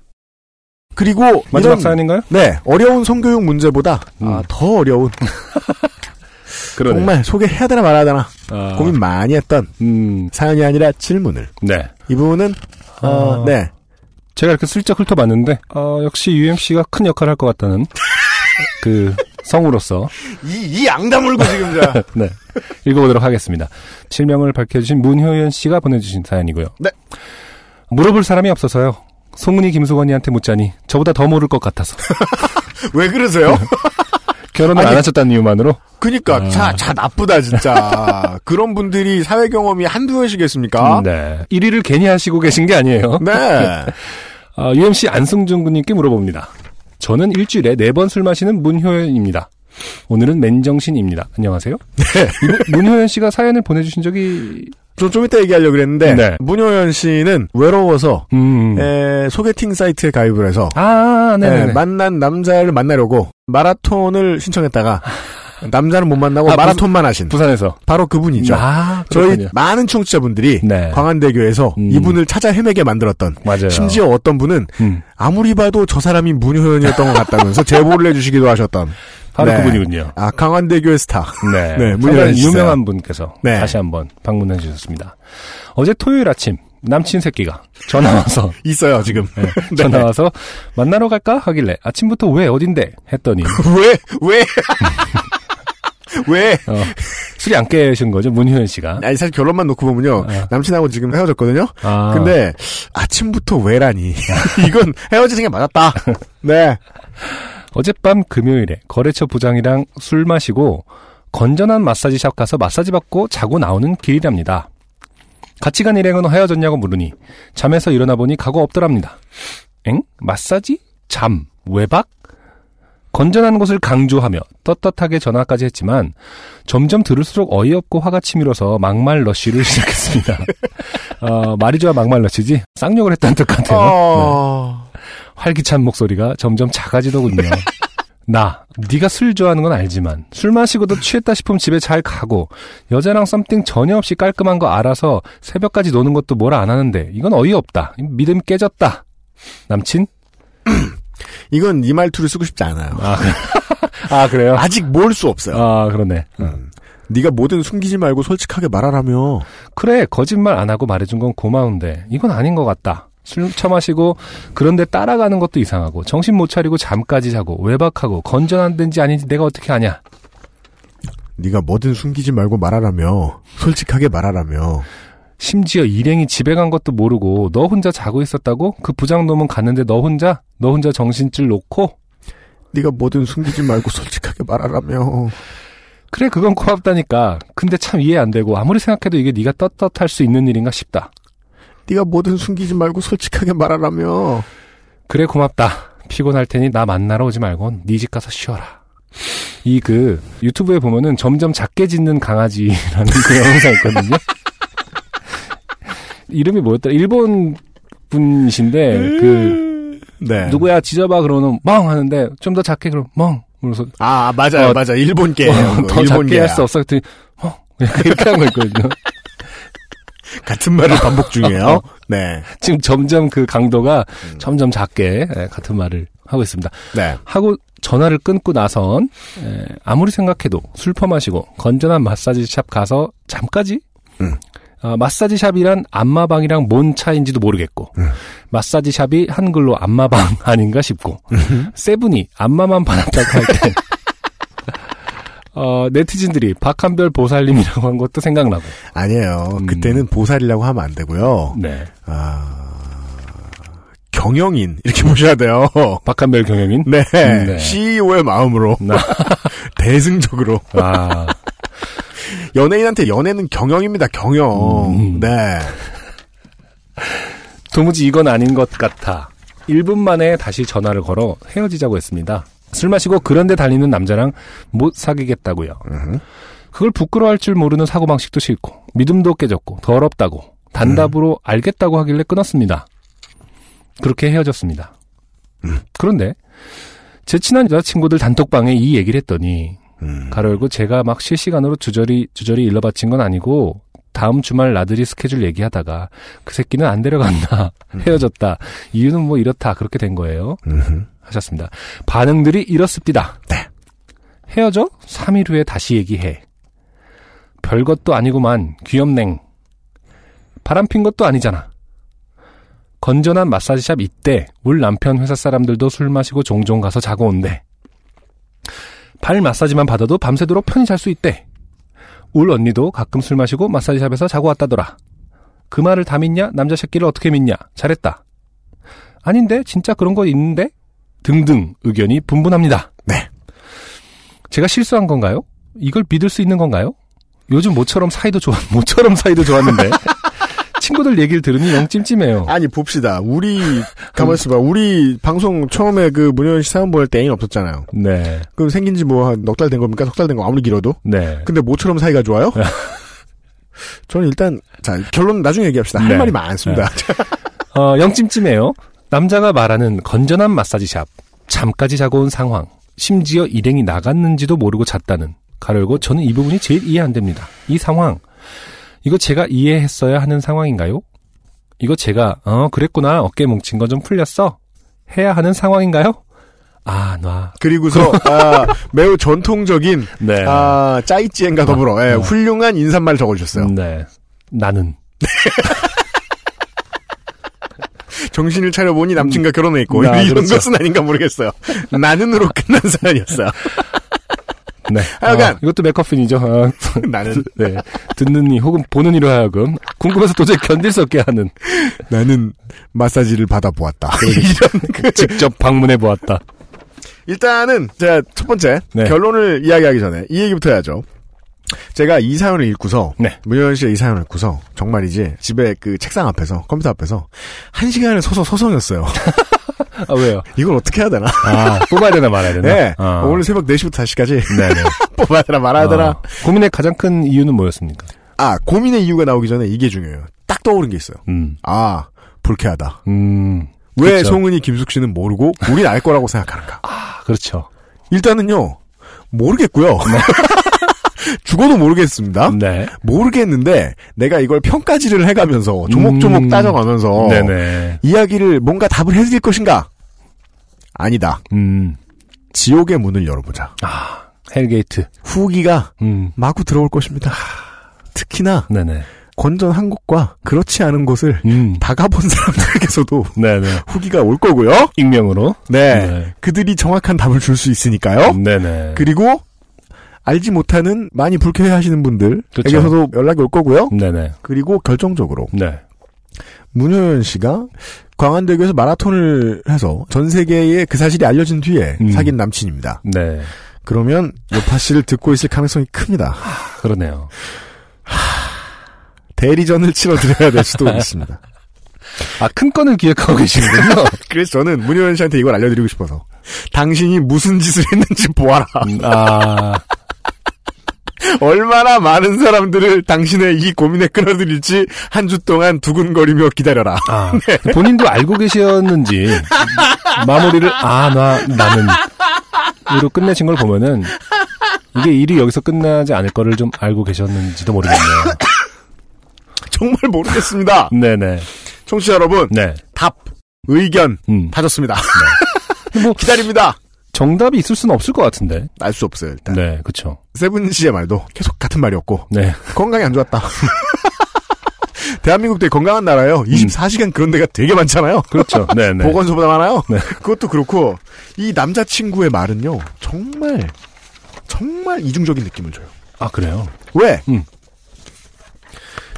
Speaker 1: 그리고
Speaker 2: 마지막
Speaker 1: 이런-
Speaker 2: 사연인가요?
Speaker 1: 네 어려운 성교육 문제보다
Speaker 2: 음.
Speaker 1: 아, 더 어려운
Speaker 2: 그러네.
Speaker 1: 정말 소개해야 되나 말아야 되나
Speaker 2: 아,
Speaker 1: 고민 많이 했던
Speaker 2: 음.
Speaker 1: 사연이 아니라 질문을
Speaker 2: 네.
Speaker 1: 이분은 어,
Speaker 2: 아.
Speaker 1: 네
Speaker 2: 제가 이렇게 슬쩍 훑어봤는데 어, 역시 UMC가 큰 역할을 할 것 같다는 그 성우로서
Speaker 1: 이, 이 앙다물고 지금 자
Speaker 2: 네. 읽어보도록 하겠습니다. 실명을 밝혀주신 문효연 씨가 보내주신 사연이고요.
Speaker 1: 네.
Speaker 2: 물어볼 사람이 없어서요. 송은이 김수건이한테 묻자니 저보다 더 모를 것 같아서
Speaker 1: 왜 그러세요?
Speaker 2: 결혼을
Speaker 1: 아니,
Speaker 2: 안 하셨다는 이유만으로?
Speaker 1: 그니까
Speaker 2: 아.
Speaker 1: 자, 자 나쁘다 진짜. 그런 분들이 사회 경험이 한두 번이시겠습니까?
Speaker 2: 네. 1위를 괜히 하시고 계신 게 아니에요.
Speaker 1: 네.
Speaker 2: 아, UMC 안승준 군님께 물어봅니다. 저는 일주일에 4번 술 마시는 문효연입니다. 오늘은 맨정신입니다. 안녕하세요. 이 문효연 씨가 사연을 보내주신 적이,
Speaker 1: 저좀 이따 얘기하려고 그랬는데
Speaker 2: 네.
Speaker 1: 문효연 씨는 외로워서
Speaker 2: 음.
Speaker 1: 에, 소개팅 사이트에 가입을 해서
Speaker 2: 아,
Speaker 1: 에. 만난 남자를 만나려고 마라톤을 신청했다가 남자는 못 만나고
Speaker 2: 아,
Speaker 1: 마라톤만 하신
Speaker 2: 부산에서.
Speaker 1: 바로 그분이죠.
Speaker 2: 아,
Speaker 1: 저희. 많은 청취자분들이
Speaker 2: 네.
Speaker 1: 광안대교에서
Speaker 2: 음.
Speaker 1: 이분을 찾아 헤매게 만들었던
Speaker 2: 맞아요.
Speaker 1: 심지어 어떤 분은
Speaker 2: 음,
Speaker 1: 아무리 봐도 저 사람이 문효연이었던 것 같다면서 제보를 해주시기도 하셨던
Speaker 2: 바로
Speaker 1: 네.
Speaker 2: 그분이군요.
Speaker 1: 아 강안대교의 스타
Speaker 2: 네.
Speaker 1: 네, 씨세요.
Speaker 2: 유명한 분께서
Speaker 1: 네.
Speaker 2: 다시 한번 방문해 주셨습니다. 어제 토요일 아침 남친 새끼가 전화 와서
Speaker 1: 있어요 지금
Speaker 2: 네, 전화 와서 만나러 갈까 하길래 아침부터 왜 어딘데 했더니
Speaker 1: 왜 왜? 왜?
Speaker 2: 어, 술이 안 깨신 거죠 문효연 씨가.
Speaker 1: 아니 사실 결론만 놓고 보면요
Speaker 2: 아.
Speaker 1: 남친하고 지금 헤어졌거든요.
Speaker 2: 아,
Speaker 1: 근데 아침부터 왜라니 이건 헤어지는 게 맞았다. 네.
Speaker 2: 어젯밤 금요일에 거래처 부장이랑 술 마시고 건전한 마사지샵 가서 마사지 받고 자고 나오는 길이랍니다. 같이 간 일행은 헤어졌냐고 물으니 잠에서 일어나 보니 각오 없더랍니다. 엥? 마사지? 잠? 외박? 건전한 곳을 강조하며 떳떳하게 전화까지 했지만 점점 들을수록 어이없고 화가 치밀어서 막말 러쉬를 시작했습니다. 어, 말이 좋아 막말 러쉬지? 쌍욕을 했다는 뜻 같아요. 네.
Speaker 1: 어...
Speaker 2: 활기찬 목소리가 점점 작아지더군요. 나, 네가 술 좋아하는 건 알지만 술 마시고도 취했다 싶으면 집에 잘 가고 여자랑 썸띵 전혀 없이 깔끔한 거 알아서 새벽까지 노는 것도 뭐라 안 하는데 이건 어이없다. 믿음 깨졌다. 남친?
Speaker 1: 이건 이 말투를 쓰고 싶지 않아요.
Speaker 2: 아, 아 그래요?
Speaker 1: 아직 몰수 없어요.
Speaker 2: 아 그러네.
Speaker 1: 음. 네가 뭐든 숨기지 말고 솔직하게 말하라며.
Speaker 2: 그래 거짓말 안 하고 말해준 건 고마운데 이건 아닌 것 같다. 술 처마시고 그런데 따라가는 것도 이상하고 정신 못 차리고 잠까지 자고 외박하고 건전한 데인지 아닌지 내가 어떻게 아냐.
Speaker 1: 네가 뭐든 숨기지 말고 말하라며. 솔직하게 말하라며.
Speaker 2: 심지어 일행이 집에 간 것도 모르고 너 혼자 자고 있었다고? 그 부장놈은 갔는데 너 혼자? 너 혼자 정신줄 놓고?
Speaker 1: 네가 뭐든 숨기지 말고 솔직하게 말하라며.
Speaker 2: 그래 그건 고맙다니까. 근데 참 이해 안 되고 아무리 생각해도 이게 네가 떳떳할 수 있는 일인가 싶다.
Speaker 1: 네가 뭐든 숨기지 말고 솔직하게 말하라며.
Speaker 2: 그래 고맙다. 피곤할 테니 나 만나러 오지 말고 네 집 가서 쉬어라. 이 그 유튜브에 보면은 점점 작게 짖는 강아지라는 그 영상 있거든요. 이름이 뭐였더라? 일본 분이신데 그
Speaker 1: 네.
Speaker 2: 누구야 짖어봐 그러면 멍 하는데 좀 더 작게 그럼 멍 그래서
Speaker 1: 아 맞아요
Speaker 2: 어,
Speaker 1: 맞아 일본 게요.
Speaker 2: 어, 더 작게 할 수 없어 그랬더니 멍 이렇게 하고 있거든요.
Speaker 1: 같은 말을 반복 중이에요. 네.
Speaker 2: 지금 점점 그 강도가
Speaker 1: 음.
Speaker 2: 점점 작게 예, 같은 말을 하고 있습니다.
Speaker 1: 네.
Speaker 2: 하고 전화를 끊고 나선 에, 아무리 생각해도 술 퍼마시고 건전한 마사지 샵 가서 잠까지
Speaker 1: 음.
Speaker 2: 아, 마사지 샵이란 안마방이랑 뭔 차인지도 모르겠고
Speaker 1: 음.
Speaker 2: 마사지 샵이 한글로 안마방 아닌가 싶고
Speaker 1: 음.
Speaker 2: 세븐이 안마만 받았다고 할때 어, 네티즌들이 박한별 보살님이라고 한 것도 생각나고
Speaker 1: 아니에요.
Speaker 2: 음.
Speaker 1: 그때는 보살이라고 하면 안 되고요.
Speaker 2: 네
Speaker 1: 아 경영인 이렇게 보셔야 돼요.
Speaker 2: 박한별 경영인
Speaker 1: 네.
Speaker 2: 음, 네.
Speaker 1: CEO의 마음으로
Speaker 2: 나,
Speaker 1: 대승적으로
Speaker 2: 아,
Speaker 1: 연예인한테 연애는 경영입니다. 경영.
Speaker 2: 음.
Speaker 1: 네.
Speaker 2: 도무지 이건 아닌 것 같아. 1분 만에 다시 전화를 걸어 헤어지자고 했습니다. 술 마시고 그런데 달리는 남자랑 못 사귀겠다고요.
Speaker 1: 음.
Speaker 2: 그걸 부끄러워할 줄 모르는 사고방식도 싫고 믿음도 깨졌고 더럽다고 단답으로 알겠다고 하길래 끊었습니다. 그렇게 헤어졌습니다.
Speaker 1: 음.
Speaker 2: 그런데 제 친한 여자친구들 단톡방에 이 얘기를 했더니
Speaker 1: 음.
Speaker 2: 가로 열고 제가 막 실시간으로 주저리 주저리 일러 바친 건 아니고 다음 주말 나들이 스케줄 얘기하다가 그 새끼는 안 데려간다 헤어졌다. 이유는 뭐 이렇다. 그렇게 된 거예요.
Speaker 1: 음.
Speaker 2: 하셨습니다. 반응들이 이렇습니다.
Speaker 1: 네.
Speaker 2: 헤어져? 3일 후에 다시 얘기해. 별것도 아니구만. 귀염냉. 바람핀 것도 아니잖아. 건전한 마사지샵 있대 울 남편 회사 사람들도 술 마시고 종종 가서 자고 온대 발 마사지만 받아도 밤새도록 편히 잘 수 있대. 울 언니도 가끔 술 마시고 마사지샵에서 자고 왔다더라. 그 말을 다 믿냐? 남자 새끼를 어떻게 믿냐? 잘했다. 아닌데? 진짜 그런 거 있는데? 등등 의견이 분분합니다.
Speaker 1: 네.
Speaker 2: 제가 실수한 건가요? 이걸 믿을 수 있는 건가요? 요즘 모처럼 사이도 좋았, 모처럼 사이도 좋았는데. 친구들 얘기를 들으니 영 찜찜해요.
Speaker 1: 아니 봅시다. 우리 가만 있어 봐. 우리 방송 처음에 그 문현 씨 사연 보낼 때 애인 없었잖아요.
Speaker 2: 네.
Speaker 1: 그럼 생긴 지 뭐 한 넉 달 된 겁니까? 석 달 된 거 아무리 길어도.
Speaker 2: 네.
Speaker 1: 근데 모처럼 사이가 좋아요? 저는 일단 자 결론 나중에 얘기합시다. 할
Speaker 2: 네.
Speaker 1: 말이 많습니다.
Speaker 2: 어, 영 찜찜해요. 남자가 말하는 건전한 마사지 샵. 잠까지 자고 온 상황. 심지어 일행이 나갔는지도 모르고 잤다는. 가열고 저는 이 부분이 제일 이해 안 됩니다. 이 상황. 이거 제가 이해했어야 하는 상황인가요? 이거 제가 어 그랬구나 어깨 뭉친 거좀 풀렸어 해야 하는 상황인가요? 아 놔.
Speaker 1: 그리고서 아, 매우 전통적인
Speaker 2: 네.
Speaker 1: 아, 짜이찌엔과 더불어 예, 훌륭한 인사말 적어주셨어요.
Speaker 2: 네. 나는
Speaker 1: 정신을 차려보니 남친과 결혼했고
Speaker 2: 아,
Speaker 1: 이런
Speaker 2: 그렇죠.
Speaker 1: 것은 아닌가 모르겠어요. 나는으로 끝난 사연이었어요.
Speaker 2: 네.
Speaker 1: 하여간.
Speaker 2: 어, 이것도 맥커핀이죠. 어,
Speaker 1: 나는
Speaker 2: 네. 듣는 이 혹은 보는 이로 하여금 궁금해서 도저히 견딜 수 없게 하는
Speaker 1: 나는 마사지를 받아보았다. 이런 그
Speaker 2: 직접 방문해 보았다.
Speaker 1: 일단은 제가 첫 번째
Speaker 2: 네.
Speaker 1: 결론을 이야기하기 전에 이 얘기부터 해야죠. 제가 이 사연을 읽고서
Speaker 2: 네.
Speaker 1: 문현 씨의 이 사연을 읽고서 정말이지 집에 그 책상 앞에서 컴퓨터 앞에서 한 시간을 서서 서성였어요.
Speaker 2: 아 왜요?
Speaker 1: 이걸 어떻게 해야 되나?
Speaker 2: 아 뽑아야 되나 말아야 되나?
Speaker 1: 네.
Speaker 2: 아.
Speaker 1: 오늘 새벽 4시부터 5시까지
Speaker 2: 네네.
Speaker 1: 뽑아야 되나 말아야 되나?
Speaker 2: 어, 고민의 가장 큰 이유는 뭐였습니까?
Speaker 1: 아 고민의 이유가 나오기 전에 이게 중요해요. 딱 떠오른 게 있어요.
Speaker 2: 음,
Speaker 1: 아 불쾌하다.
Speaker 2: 음,
Speaker 1: 왜
Speaker 2: 그쵸.
Speaker 1: 송은이 김숙 씨는 모르고 우린 알 거라고 생각하는가?
Speaker 2: 아, 그렇죠.
Speaker 1: 일단은요 모르겠고요. 죽어도 모르겠습니다.
Speaker 2: 네.
Speaker 1: 모르겠는데 내가 이걸 평가지를 해가면서 조목조목
Speaker 2: 음.
Speaker 1: 따져가면서
Speaker 2: 네네.
Speaker 1: 이야기를 뭔가 답을 해드릴 것인가? 아니다.
Speaker 2: 음,
Speaker 1: 지옥의 문을 열어보자.
Speaker 2: 아, hell gate.
Speaker 1: 후기가
Speaker 2: 음,
Speaker 1: 마구 들어올 것입니다. 특히나
Speaker 2: 네네.
Speaker 1: 건전 한 곳과 그렇지 않은 곳을
Speaker 2: 음,
Speaker 1: 다 가본 사람들에게서도
Speaker 2: 네네.
Speaker 1: 후기가 올 거고요.
Speaker 2: 익명으로.
Speaker 1: 네.
Speaker 2: 네.
Speaker 1: 그들이 정확한 답을 줄 수 있으니까요.
Speaker 2: 네네.
Speaker 1: 그리고 알지 못하는 많이 불쾌해 하시는 분들에게서도 연락이 올 거고요.
Speaker 2: 네네.
Speaker 1: 그리고 결정적으로
Speaker 2: 네.
Speaker 1: 문효연 씨가 광안대교에서 마라톤을 해서 전 세계에 그 사실이 알려진 뒤에
Speaker 2: 음.
Speaker 1: 사귄 남친입니다.
Speaker 2: 네.
Speaker 1: 그러면 요파 씨를 듣고 있을 가능성이 큽니다.
Speaker 2: 그러네요.
Speaker 1: 대리전을 치러드려야 될 수도 있습니다.
Speaker 2: 아, 큰 건을 기획하고 계시는군요.
Speaker 1: 그래서 저는 문효연 씨한테 이걸 알려드리고 싶어서 당신이 무슨 짓을 했는지 보아라.
Speaker 2: 음, 아,
Speaker 1: 얼마나 많은 사람들을 당신의 이 고민에 끌어들일지 한 주 동안 두근거리며 기다려라.
Speaker 2: 아. 본인도 알고 계셨는지, 마무리를, 아, 나, 나는, 으로 끝내신 걸 보면은, 이게 일이 여기서 끝나지 않을 거를 좀 알고 계셨는지도 모르겠네요.
Speaker 1: 정말 모르겠습니다.
Speaker 2: 네네.
Speaker 1: 청취자 여러분,
Speaker 2: 네.
Speaker 1: 답, 의견
Speaker 2: 음.
Speaker 1: 다 좋습니다.
Speaker 2: 뭐,
Speaker 1: 기다립니다.
Speaker 2: 정답이 있을 수는 없을 것 같은데.
Speaker 1: 알 수 없어요, 일단.
Speaker 2: 네, 그쵸.
Speaker 1: 세븐 씨의 말도 계속 같은 말이었고,
Speaker 2: 네.
Speaker 1: 건강이 안 좋았다. 대한민국 되게 건강한 나라예요. 24시간 그런 데가 되게 많잖아요.
Speaker 2: 그렇죠. 네 네.
Speaker 1: 보건소보다 많아요.
Speaker 2: 네.
Speaker 1: 그것도 그렇고 이 남자친구의 말은요. 정말 정말 이중적인 느낌을 줘요.
Speaker 2: 아, 그래요?
Speaker 1: 왜?
Speaker 2: 음.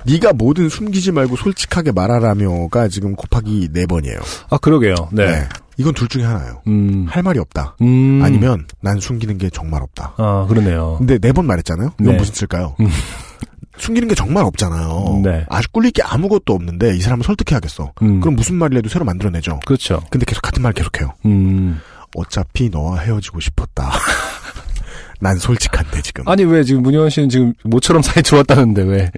Speaker 1: 네가 뭐든 숨기지 말고 솔직하게 말하라며가 지금 곱하기 4번이에요.
Speaker 2: 아, 그러게요. 네.
Speaker 1: 이건 둘 중에 하나예요.
Speaker 2: 음.
Speaker 1: 할 말이 없다.
Speaker 2: 음.
Speaker 1: 아니면 난 숨기는 게 정말 없다.
Speaker 2: 아, 그러네요.
Speaker 1: 근데 네 번 말했잖아요. 이건
Speaker 2: 네.
Speaker 1: 무슨 뜻일까요?
Speaker 2: 음.
Speaker 1: 숨기는 게 정말 없잖아요.
Speaker 2: 네.
Speaker 1: 아주 꿀릴 게 아무것도 없는데 이 사람을 설득해야겠어.
Speaker 2: 음.
Speaker 1: 그럼 무슨 말을 해도 새로 만들어내죠.
Speaker 2: 그렇죠.
Speaker 1: 근데 계속 같은 말 계속해요.
Speaker 2: 음.
Speaker 1: 어차피 너와 헤어지고 싶었다. 난 솔직한데 지금.
Speaker 2: 아니, 왜 지금 문효원 씨는 지금 모처럼 사이 좋았다는데 왜?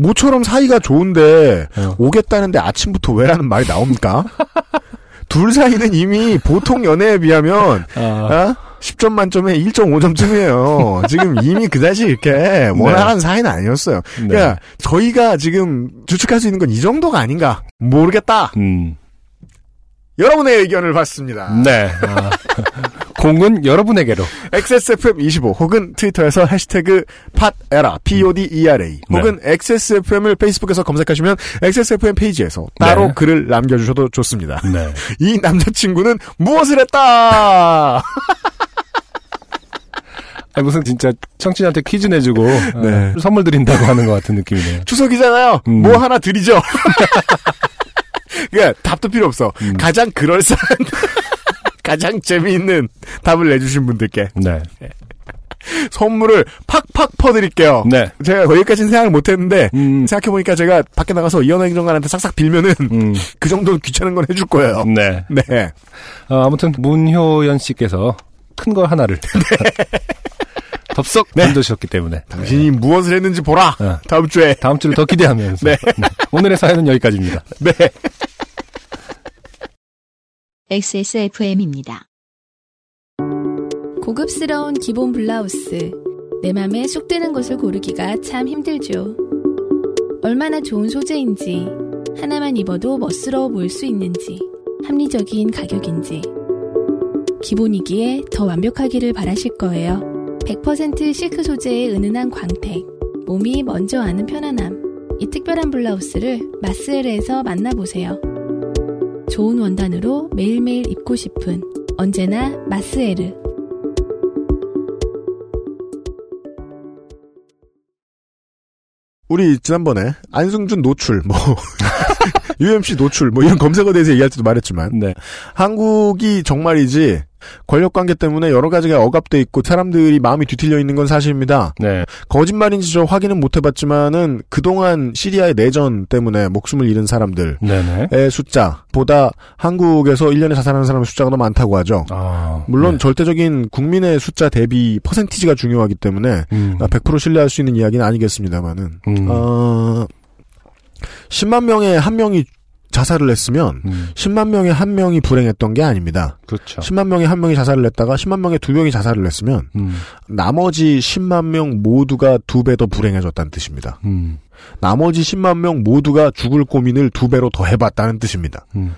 Speaker 1: 모처럼 사이가 좋은데
Speaker 2: 어.
Speaker 1: 오겠다는데 아침부터 왜라는 말이 나옵니까? 둘 사이는 이미 보통 연애에 비하면
Speaker 2: 아,
Speaker 1: 어? 10점 만점에 1.5점쯤이에요. 지금 이미 그다지 이렇게 원활한 사이는 아니었어요.
Speaker 2: 네.
Speaker 1: 그러니까 저희가 지금 추측할 수 있는 건 이 정도가 아닌가 모르겠다.
Speaker 2: 음.
Speaker 1: 여러분의 의견을 받습니다.
Speaker 2: 네. 아. 공은 여러분에게로.
Speaker 1: XSFM25 혹은 트위터에서 해시태그 팟에라 P-O-D-E-R-A
Speaker 2: 네.
Speaker 1: 혹은 XSFM을 페이스북에서 검색하시면 XSFM 페이지에서 따로
Speaker 2: 네.
Speaker 1: 글을 남겨주셔도 좋습니다.
Speaker 2: 네.
Speaker 1: 이 남자친구는 무엇을 했다!
Speaker 2: 아니, 무슨 진짜 청취자한테 퀴즈 내주고
Speaker 1: 네.
Speaker 2: 어, 선물 드린다고 하는 것 같은 느낌이네요.
Speaker 1: 추석이잖아요.
Speaker 2: 음.
Speaker 1: 뭐 하나 드리죠. 그러니까 답도 필요 없어.
Speaker 2: 음.
Speaker 1: 가장 그럴싸한 가장 재미있는 답을 내주신 분들께
Speaker 2: 네.
Speaker 1: 선물을 팍팍 퍼드릴게요.
Speaker 2: 네.
Speaker 1: 제가 거기까지는 생각을 못했는데
Speaker 2: 음,
Speaker 1: 생각해보니까 제가 밖에 나가서 이현호 행정관한테 싹싹 빌면은
Speaker 2: 음,
Speaker 1: 그 정도는 귀찮은 건 해줄 거예요.
Speaker 2: 네.
Speaker 1: 네.
Speaker 2: 어, 아무튼 문효연 씨께서 큰 거 하나를 덥석
Speaker 1: 네.
Speaker 2: 던져주셨기 때문에
Speaker 1: 당신이 무엇을 했는지 보라.
Speaker 2: 어.
Speaker 1: 다음 주에.
Speaker 2: 다음 주를 더 기대하면서
Speaker 1: 네.
Speaker 2: 오늘의 사연은 여기까지입니다.
Speaker 1: 네.
Speaker 3: XSFM입니다.
Speaker 4: 고급스러운 기본 블라우스. 내 맘에 쏙 드는 것을 고르기가 참 힘들죠. 얼마나 좋은 소재인지, 하나만 입어도 멋스러워 보일 수 있는지, 합리적인 가격인지. 기본이기에 더 완벽하기를 바라실 거예요. 100% 실크 소재의 은은한 광택, 몸이 먼저 아는 편안함. 이 특별한 블라우스를 마스엘에서 만나보세요. 좋은 원단으로 매일매일 입고 싶은 언제나 마스에르.
Speaker 1: 우리 지난번에 안승준 노출, 뭐 UMC 노출, 뭐 이런 검색어에 대해서 얘기할 때도 말했지만
Speaker 2: 네.
Speaker 1: 한국이 정말이지 권력 관계 때문에 여러 가지가 억압돼 있고 사람들이 마음이 뒤틀려 있는 건 사실입니다.
Speaker 2: 네.
Speaker 1: 거짓말인지 저 확인은 못 해봤지만은 그동안 시리아의 내전 때문에 목숨을 잃은 사람들의
Speaker 2: 네네.
Speaker 1: 숫자보다 한국에서 1년에 자살하는 사람의 숫자가 더 많다고 하죠.
Speaker 2: 아,
Speaker 1: 물론
Speaker 2: 네.
Speaker 1: 절대적인 국민의 숫자 대비 퍼센티지가 중요하기 때문에
Speaker 2: 음,
Speaker 1: 100% 신뢰할 수 있는 이야기는 아니겠습니다만은
Speaker 2: 음,
Speaker 1: 어, 10만 명에 한 명이 자살을 했으면
Speaker 2: 음,
Speaker 1: 10만 명에 한 명이 불행했던 게 아닙니다.
Speaker 2: 그렇죠.
Speaker 1: 10만 명에 한 명이 자살을 했다가 10만 명에 두 명이 자살을 했으면
Speaker 2: 음,
Speaker 1: 나머지 10만 명 모두가 두 배 더 불행해졌다는 뜻입니다.
Speaker 2: 음,
Speaker 1: 나머지 10만 명 모두가 죽을 고민을 두 배로 더 해봤다는 뜻입니다.
Speaker 2: 음,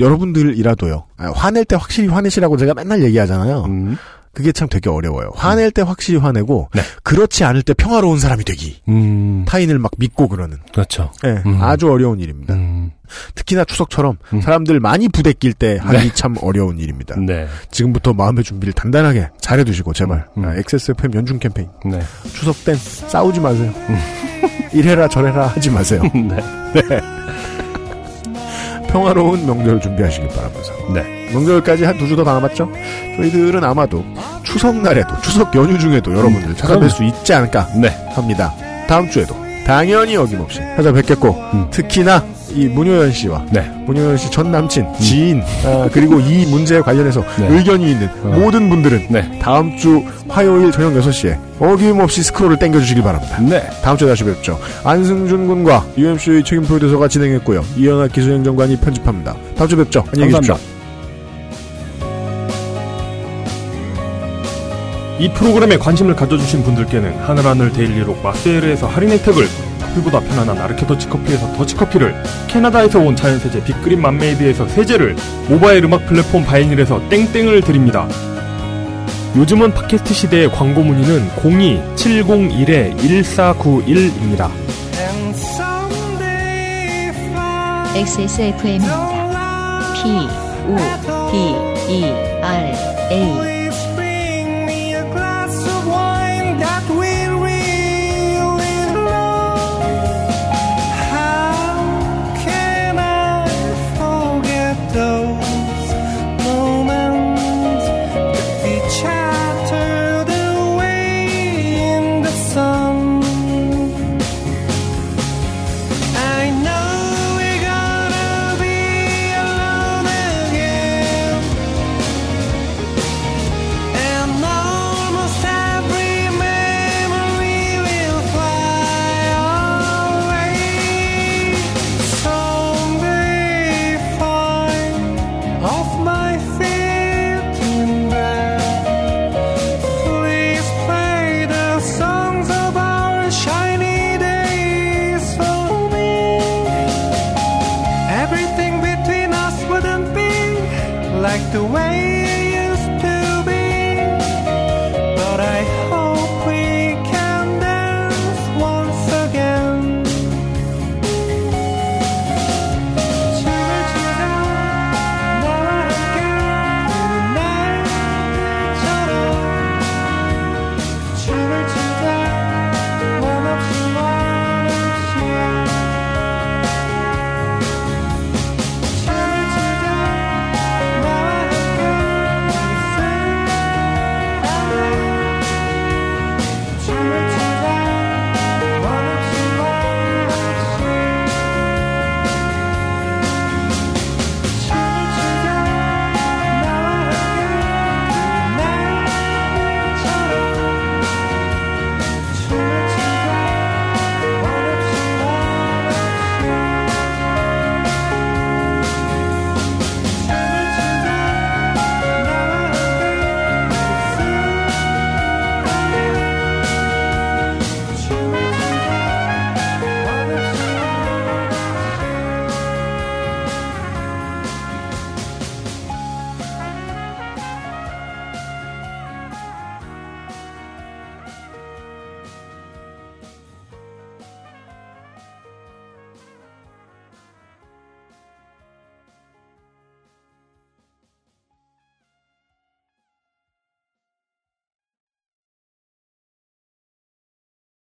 Speaker 1: 여러분들이라도요. 아, 화낼 때 확실히 화내시라고 제가 맨날 얘기하잖아요.
Speaker 2: 음,
Speaker 1: 그게 참 되게 어려워요. 화낼 때 확실히 화내고
Speaker 2: 네.
Speaker 1: 그렇지 않을 때 평화로운 사람이 되기.
Speaker 2: 음,
Speaker 1: 타인을 막 믿고 그러는.
Speaker 2: 그렇죠.
Speaker 1: 예,
Speaker 2: 음.
Speaker 1: 아주 어려운 일입니다.
Speaker 2: 음,
Speaker 1: 특히나 추석처럼
Speaker 2: 음.
Speaker 1: 사람들 많이 부대낄 때 하기 참 어려운 일입니다.
Speaker 2: 네,
Speaker 1: 지금부터 마음의 준비를 단단하게 잘해두시고 제발
Speaker 2: 음.
Speaker 1: 아, XSFM 연중 캠페인
Speaker 2: 네,
Speaker 1: 추석 땐 싸우지 마세요. 이래라 저래라 하지 마세요.
Speaker 2: 네,
Speaker 1: 평화로운 명절 준비하시길 바라면서
Speaker 2: 네.
Speaker 1: 명절까지 한 두 주 더 남았죠? 저희들은 아마도 추석날에도 추석 연휴 중에도 여러분들 찾아뵐 수 있지 않을까
Speaker 2: 네.
Speaker 1: 합니다. 다음 주에도 당연히 어김없이 찾아뵙겠고
Speaker 2: 음.
Speaker 1: 특히나 이 문효연 씨와
Speaker 2: 네.
Speaker 1: 문효연 씨 전 남친, 지인 아, 그리고 이 문제에 관련해서
Speaker 2: 네.
Speaker 1: 의견이 있는
Speaker 2: 어.
Speaker 1: 모든 분들은
Speaker 2: 네.
Speaker 1: 다음 주 화요일 저녁 6시에 어김없이 스크롤을 땡겨주시길 바랍니다.
Speaker 2: 네.
Speaker 1: 다음 주에 다시 뵙죠. 안승준 군과 UMC의 책임 프로듀서가 진행했고요. 이현아 기술행정관이 편집합니다. 다음 주에 뵙죠. 안녕히 계십시오.
Speaker 6: 이 프로그램에 관심을 가져주신 분들께는 하늘하늘 daily look 마스에르에서 할인 혜택을 커피보다 편안한 아르케 더치커피에서 더치커피를 캐나다에서 온 자연세제 빅그린 맘메이드에서 세제를 모바일 음악 플랫폼 바이닐에서 땡땡을 드립니다. 요즘은 팟캐스트 시대의 광고 문의는 02-701-1491입니다.
Speaker 3: XSFM입니다. P, O, D, E, R, A.